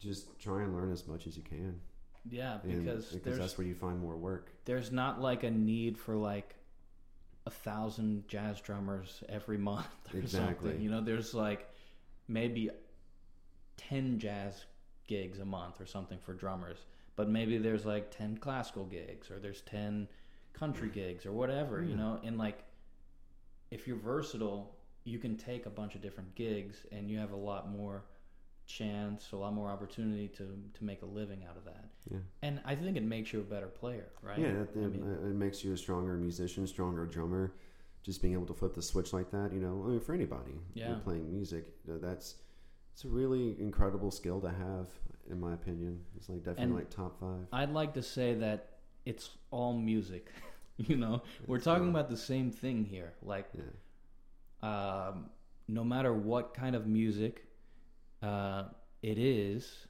just try and learn as much as you can. Yeah, And- because, because there's that's where you find more work. there's not like a need for like a thousand jazz drummers every month or Exactly. something. You know, there's like maybe ten jazz gigs a month or something for drummers, but maybe there's like ten classical gigs or there's ten country gigs or whatever. You know, and like if you're versatile, you can take a bunch of different gigs and you have a lot more chance, a lot more opportunity to to make a living out of that. Yeah. And I think it makes you a better player, right? Yeah, it, I mean- it makes you a stronger musician, stronger drummer. Just being able to flip the switch like that, you know, I mean, for anybody Yeah. who's playing music, that's it's a really incredible skill to have, in my opinion. It's like definitely And- like top five. I'd like to say that it's all music. you know, we're talking about the same thing here. Like, Yeah, um, no matter what kind of music uh, it is,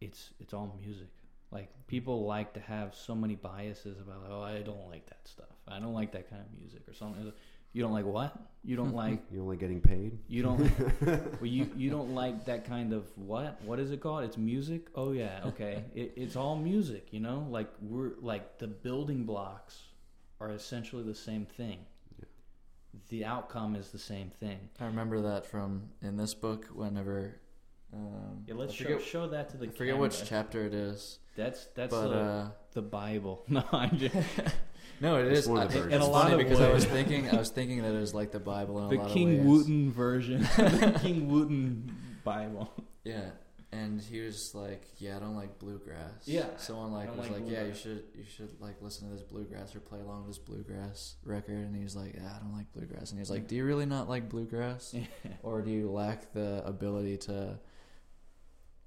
it's it's all music. Like people like to have so many biases about, oh, I don't like that stuff. I don't like that kind of music or something. You don't like what? You don't like you're only getting paid. you don't well, you you don't like that kind of what? What is it called? It's music. Oh yeah, okay. It, it's all music, you know. Like we're like the building blocks are essentially the same thing. Yeah. The outcome is the same thing. I remember that from in this book. Whenever um, Yeah, let's I show, forget, show that to the. I forget camera. which chapter it is, That's that's but the, uh, the Bible. No, I'm just no, it It's is. I, of the it's versions. In a lot funny of because I was thinking, I was thinking that it was like the Bible in a the lot King of ways. Wooten version. the King Wooten Bible. Yeah, and he was like, "Yeah, I don't like bluegrass." Yeah, someone like was like like, "Yeah, you should you should like listen to this bluegrass or play along with this bluegrass record." And he was like, "Yeah, I don't like bluegrass." And he was like, "Do you really not like bluegrass, or do you lack the ability to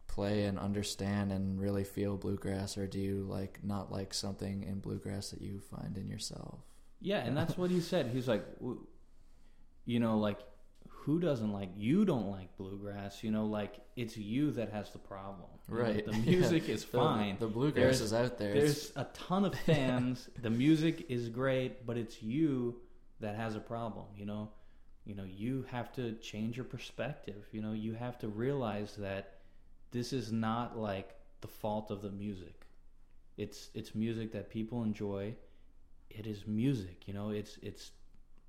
play and understand and really feel bluegrass, or do you like not like something in bluegrass that you find in yourself?" Yeah, and that's what he said. He's like, w- you know, like who doesn't like you don't like bluegrass? You know, like it's you that has the problem. You know, Right. the Yeah. music is fine. The, bluegrass There's- is out there. There's a ton of fans. the music is great, but it's you that has a problem. You know, you know, you have to change your perspective. You know, you have to realize that this is not like the fault of the music. It's it's music that people enjoy. It is music. You know, it's it's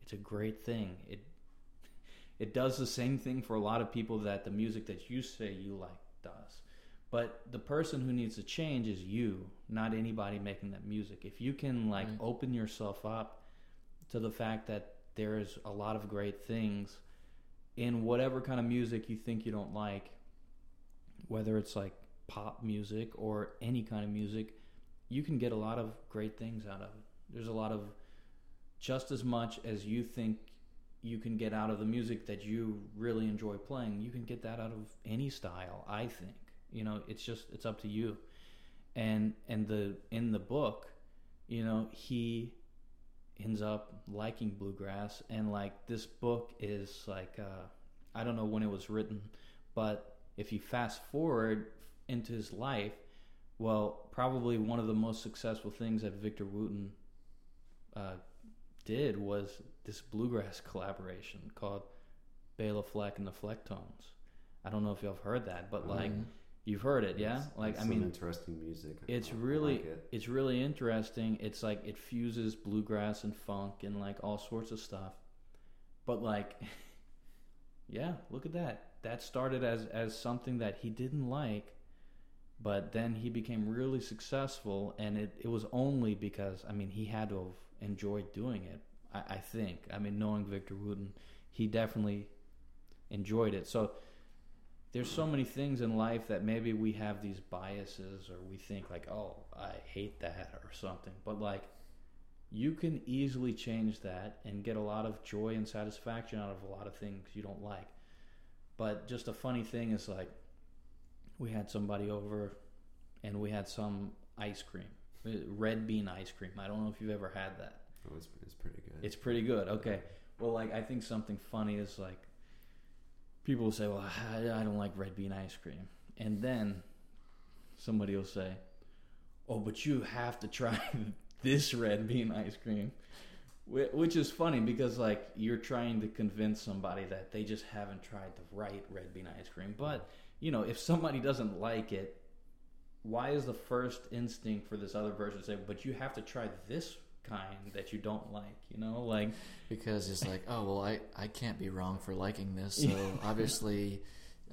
it's a great thing. It it does the same thing for a lot of people that the music that you say you like does. But the person who needs to change is you, not anybody making that music. If you can like Right. open yourself up to the fact that there is a lot of great things in whatever kind of music you think you don't like, whether it's like pop music or any kind of music, you can get a lot of great things out of it. There's a lot of just as much as you think you can get out of the music that you really enjoy playing, you can get that out of any style, I think. You know, it's just it's up to you. And and the in the book, you know, he ends up liking bluegrass and like this book is like uh I don't know when it was written, but if you fast forward into his life, well, probably one of the most successful things that Victor Wooten uh, did was this bluegrass collaboration called Bela Fleck and the Flecktones. I don't know if y'all have heard that, but like Mhm. you've heard it, yeah. It's- like it's I some mean, interesting music. it's really like it. it's really interesting. It's like it fuses bluegrass and funk and like all sorts of stuff. But like yeah, look at that. That started as as something that he didn't like, but then he became really successful and it, it was only because I mean he had to have enjoyed doing it. I, I think. I mean knowing Victor Wooten, he definitely enjoyed it. So there's so many things in life that maybe we have these biases or we think like, oh, I hate that or something. But like, you can easily change that and get a lot of joy and satisfaction out of a lot of things you don't like. But just a funny thing is like, we had somebody over and we had some ice cream, uh, red bean ice cream. I don't know if you've ever had that. Oh, it's, it's pretty good. It's pretty good. Okay. Well, like I think something funny is like people will say, "Well, I, I don't like red bean ice cream," and then somebody will say, "Oh, but you have to try this red bean ice cream." Which is funny because like you're trying to convince somebody that they just haven't tried the right red bean ice cream. But you know, if somebody doesn't like it, why is the first instinct for this other person to say, "But you have to try this kind that you don't like"? You know, like because it's like, oh well, I I can't be wrong for liking this, so obviously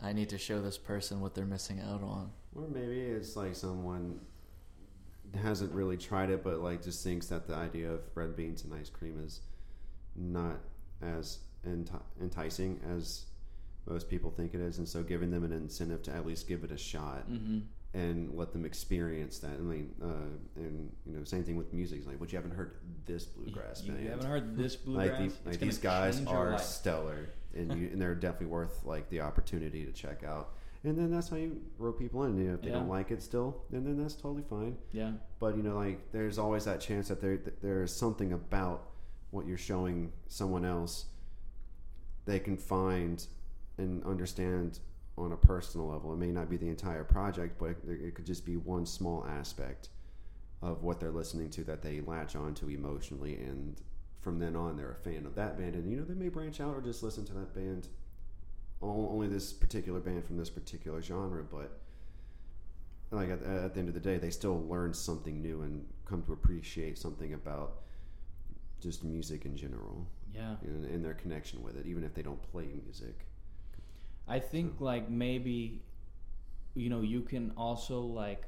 I need to show this person what they're missing out on. Or maybe it's like someone hasn't really tried it, but like just thinks that the idea of red beans and ice cream is not as enti- enticing as most people think it is, and so giving them an incentive to at least give it a shot hmm and let them experience that. I mean, uh, and you know, same thing with music. It's like, but you haven't heard this bluegrass you, band. you haven't heard this bluegrass. like, the, like these guys are stellar, and you and they're definitely worth like the opportunity to check out. And then that's how you rope people in. You know, if they Yeah. don't like it still, then then that's totally fine. Yeah, But you know, like there's always that chance that there that there is something about what you're showing someone else they can find and understand on a personal level. It may not be the entire project, but it, it could just be one small aspect of what they're listening to that they latch onto emotionally, and from then on, they're a fan of that band. And you know, they may branch out or just listen to that band, only this particular band from this particular genre, but like at, at the end of the day, they still learn something new and come to appreciate something about just music in general yeah. and, and their connection with it, even if they don't play music. I think So- like maybe, you know, you can also like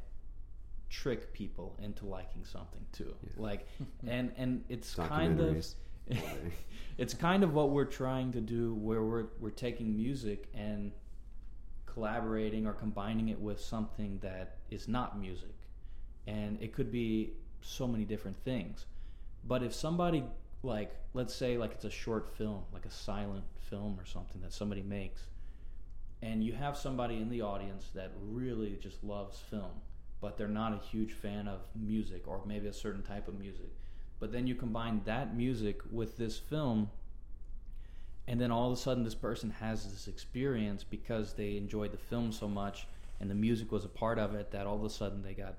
trick people into liking something too. Yeah. Like, and and it's kind of Documentaries. all day. it's kind of what we're trying to do where we're we're taking music and collaborating or combining it with something that is not music and it could be so many different things but if somebody like let's say like it's a short film like a silent film or something that somebody makes and you have somebody in the audience that really just loves film but they're not a huge fan of music or maybe a certain type of music. But then you combine that music with this film and then all of a sudden this person has this experience because they enjoyed the film so much and the music was a part of it that all of a sudden they got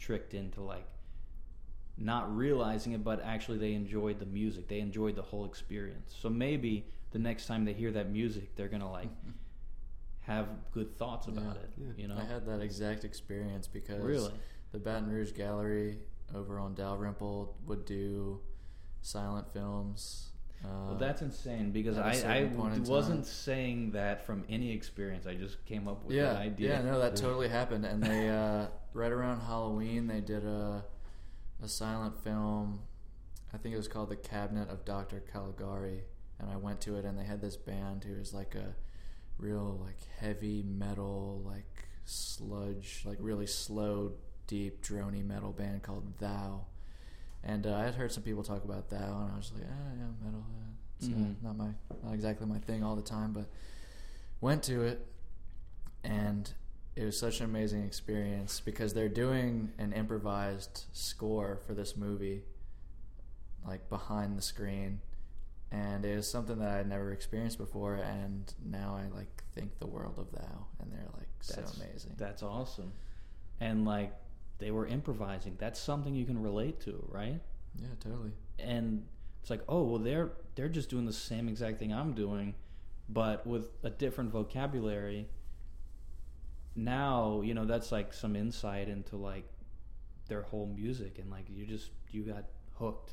tricked into like not realizing it but actually they enjoyed the music. They enjoyed the whole experience. So maybe the next time they hear that music they're gonna like have good thoughts about Yeah. it Yeah. you know I had that exact experience because really the Baton Rouge Gallery over on Dalrymple would do silent films. Uh, well, that's insane because I, a I, I certain point in wasn't time. saying that from any experience. I just came up with yeah, that idea. yeah, no, that totally happened. And they uh, right around Halloween they did a a silent film. I think it was called The Cabinet of Dr. Caligari, and I went to it, and they had this band who was like a real like heavy metal, like sludge, like really slow, deep, drony metal band called Thou. And uh, I had heard some people talk about Thou, and I was like, ah, yeah, metal. Uh, it's Mhm. uh, not my, not exactly my thing all the time, but went to it, and it was such an amazing experience because they're doing an improvised score for this movie, like behind the screen, and it was something that I'd never experienced before, and now I like think the world of Thou, and they're like That's- so amazing. That's awesome. And like they were improvising. That's something you can relate to, right? yeah, totally. And it's like, oh well, they're they're just doing the same exact thing I'm doing, but with a different vocabulary. Now you know that's like some insight into like their whole music, and like you just you got hooked.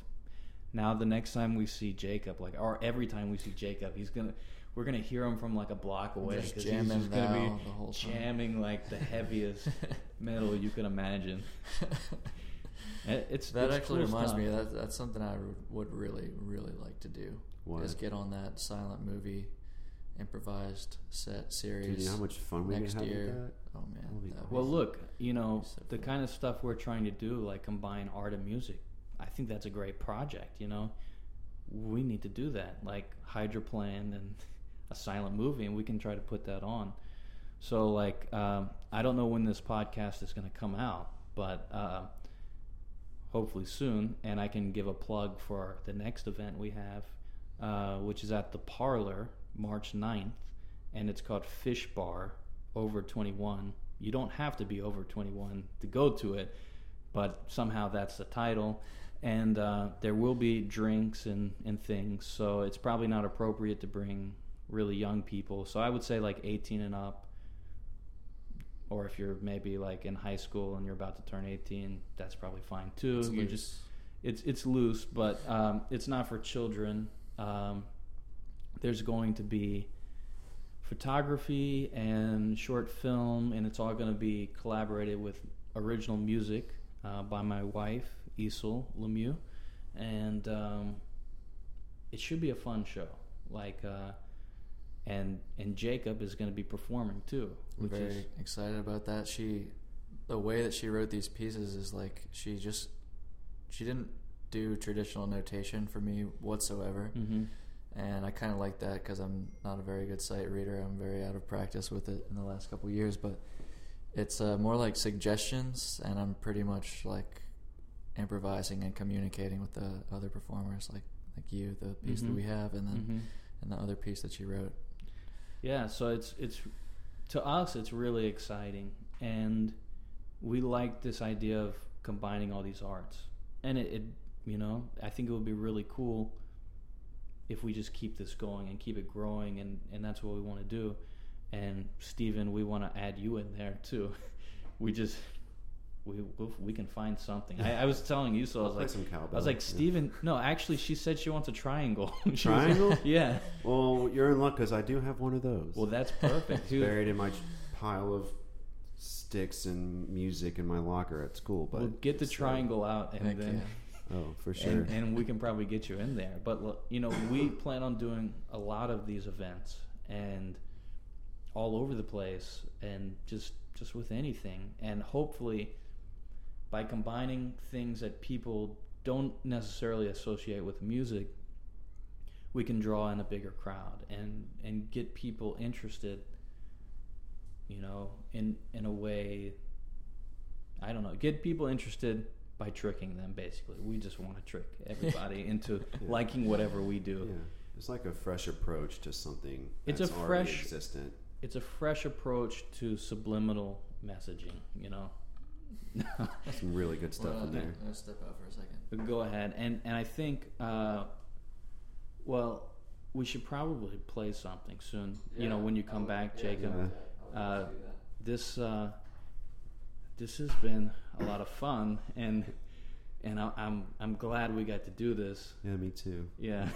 Now the next time we see Jacob, like or every time we see Jacob, he's gonna we're gonna hear him from like a block away Just 'cause he's jamming just gonna be the whole jamming like the heaviest metal you can imagine. It- It's that it's actually cool reminds stuff. me that that's something I would really really like to do. What? Is get on that silent movie improvised set Dude, series. you know how much fun we could next have year. with that? Oh man. That'll be that Well, look, you know so the cool. kind of stuff we're trying to do, like combine art and music. I think that's a great project. You know, we need to do that, like hydroplane and a silent movie, and we can try to put that on. So, like, um, I don't know when this podcast is going to come out, but uh, hopefully soon. And I can give a plug for the next event we have, uh, which is at the Parlor, March 9th. and it's called Fish Bar Over 21. You don't have to be over 21 to go to it, but somehow that's the title. And uh, there will be drinks and, and things, so it's probably not appropriate to bring really young people. So I would say like 18 and up, or if you're maybe like in high school and you're about to turn 18, that's probably fine too. It's you loose. just it's it's loose, but um, it's not for children. Um, there's going to be photography and short film, and it's all going to be collaborated with original music uh, by my wife, Isel Lemieux, and um, it should be a fun show. Like, uh, and and Jacob is going to be performing too, I'm very is excited about that. She, the way that she wrote these pieces is like she just, she didn't do traditional notation for me whatsoever, hmm and I kind of like that because I'm not a very good sight reader. I'm very out of practice with it in the last couple of years, but it's uh, more like suggestions, and I'm pretty much like improvising and communicating with the other performers, like like you, the piece that Mhm. we have, and then hmm and the other piece that you wrote. Yeah, so it's it's to us it's really exciting, and we like this idea of combining all these arts, and it, it you know I think it would be really cool if we just keep this going and keep it growing, and and that's what we want to do. And Stephen, we want to add you in there too. we just we we we can find something. I, I was telling you, so I I'll was like. some cowbell. I was like, yeah. Steven, no, actually, she said she wants a triangle. She was- Triangle? yeah. Well, you're in luck because I do have one of those. Well, that's perfect. it's buried in my pile of sticks and music in my locker at school. But we'll get the it's, triangle out and Heck then oh, for sure. and, and we can probably get you in there. But you know, we plan on doing a lot of these events and all over the place, and just just with anything, and hopefully by combining things that people don't necessarily associate with music, we can draw in a bigger crowd and and get people interested. You know, in in a way. I don't know. Get people interested by tricking them. Basically, we just want to trick everybody into Yeah. liking whatever we do. yeah, it's like a fresh approach to something. It's a that's already fresh- existent. It's a fresh approach to subliminal messaging. You know. Some really good stuff Well, in there. I'm gonna step out for a second. But Go ahead, and and I think, uh, well, we should probably play something soon. you know, when you come back, yeah, Jacob. yeah. Uh, this uh, this has been a lot of fun, and and I, I'm I'm glad we got to do this. Yeah, me too. Yeah,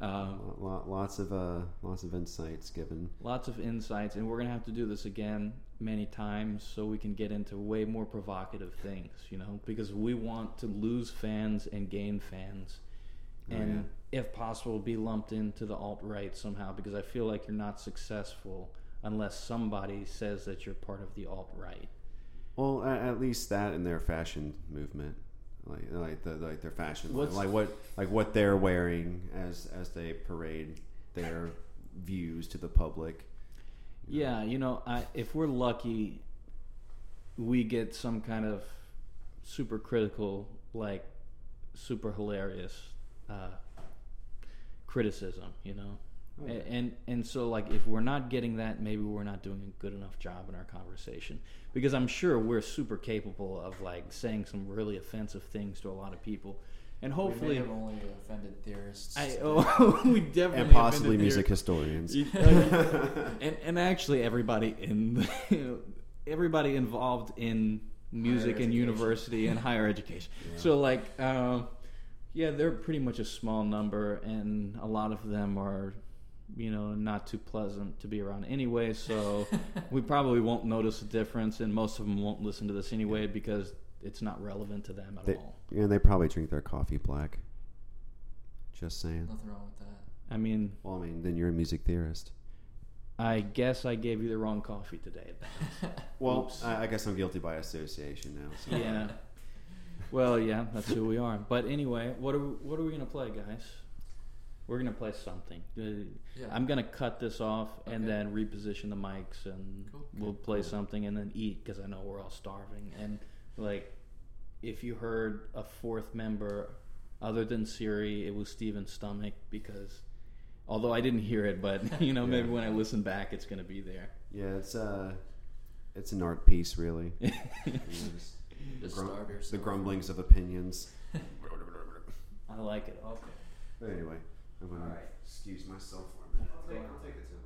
um, Lo- lo- lots of uh, lots of insights given. lots of insights, and we're gonna have to do this again many times so we can get into way more provocative things. You know, because we want to lose fans and gain fans. Oh, and if possible, be lumped into the alt right somehow because I feel like you're not successful unless somebody says that you're part of the alt right. Well, at, at least that in their fashion movement, like like the like their fashion, line, like what like what they're wearing as as they parade their views to the public. Yeah, you know, I, if we're lucky, we get some kind of super critical, like super hilarious uh, criticism. You know, Oh, yeah. And and so like if we're not getting that, maybe we're not doing a good enough job in our conversation because I'm sure we're super capable of like saying some really offensive things to a lot of people, and hopefully. we may have only offended theorists. I oh, we definitely and possibly music their- historians. and and actually everybody in everybody involved in music and university and higher education. Yeah. So like, um, yeah, they're pretty much a small number, and a lot of them are, you know, not too pleasant to be around anyway. So we probably won't notice a difference, and most of them won't listen to this anyway because it's not relevant to them at They- all. Yeah, they probably drink their coffee black. Just saying. Nothing wrong with that. I mean, Well, I mean, then you're a music theorist. I guess I gave you the wrong coffee today. Well, I, I guess I'm guilty by association now. So. yeah. Well, yeah, that's who we are. But anyway, what are we, what are we gonna play, guys? We're gonna play something. Uh, Yeah. I'm gonna cut this off and Okay. then reposition the mics, and Cool. we'll play cool. something and then eat because I know we're all starving. And like, if you heard a fourth member other than Siri, it was Steven's stomach because Although I didn't hear it, but you know, Yeah. maybe when I listen back, it's going to be there. Yeah, it's uh, it's an art piece, really. Just Just grum- starve yourself. the grumblings of opinions. I like it. Okay. But anyway, I'm gonna All right. excuse myself for a minute. I'll take, I'll take a tempo too.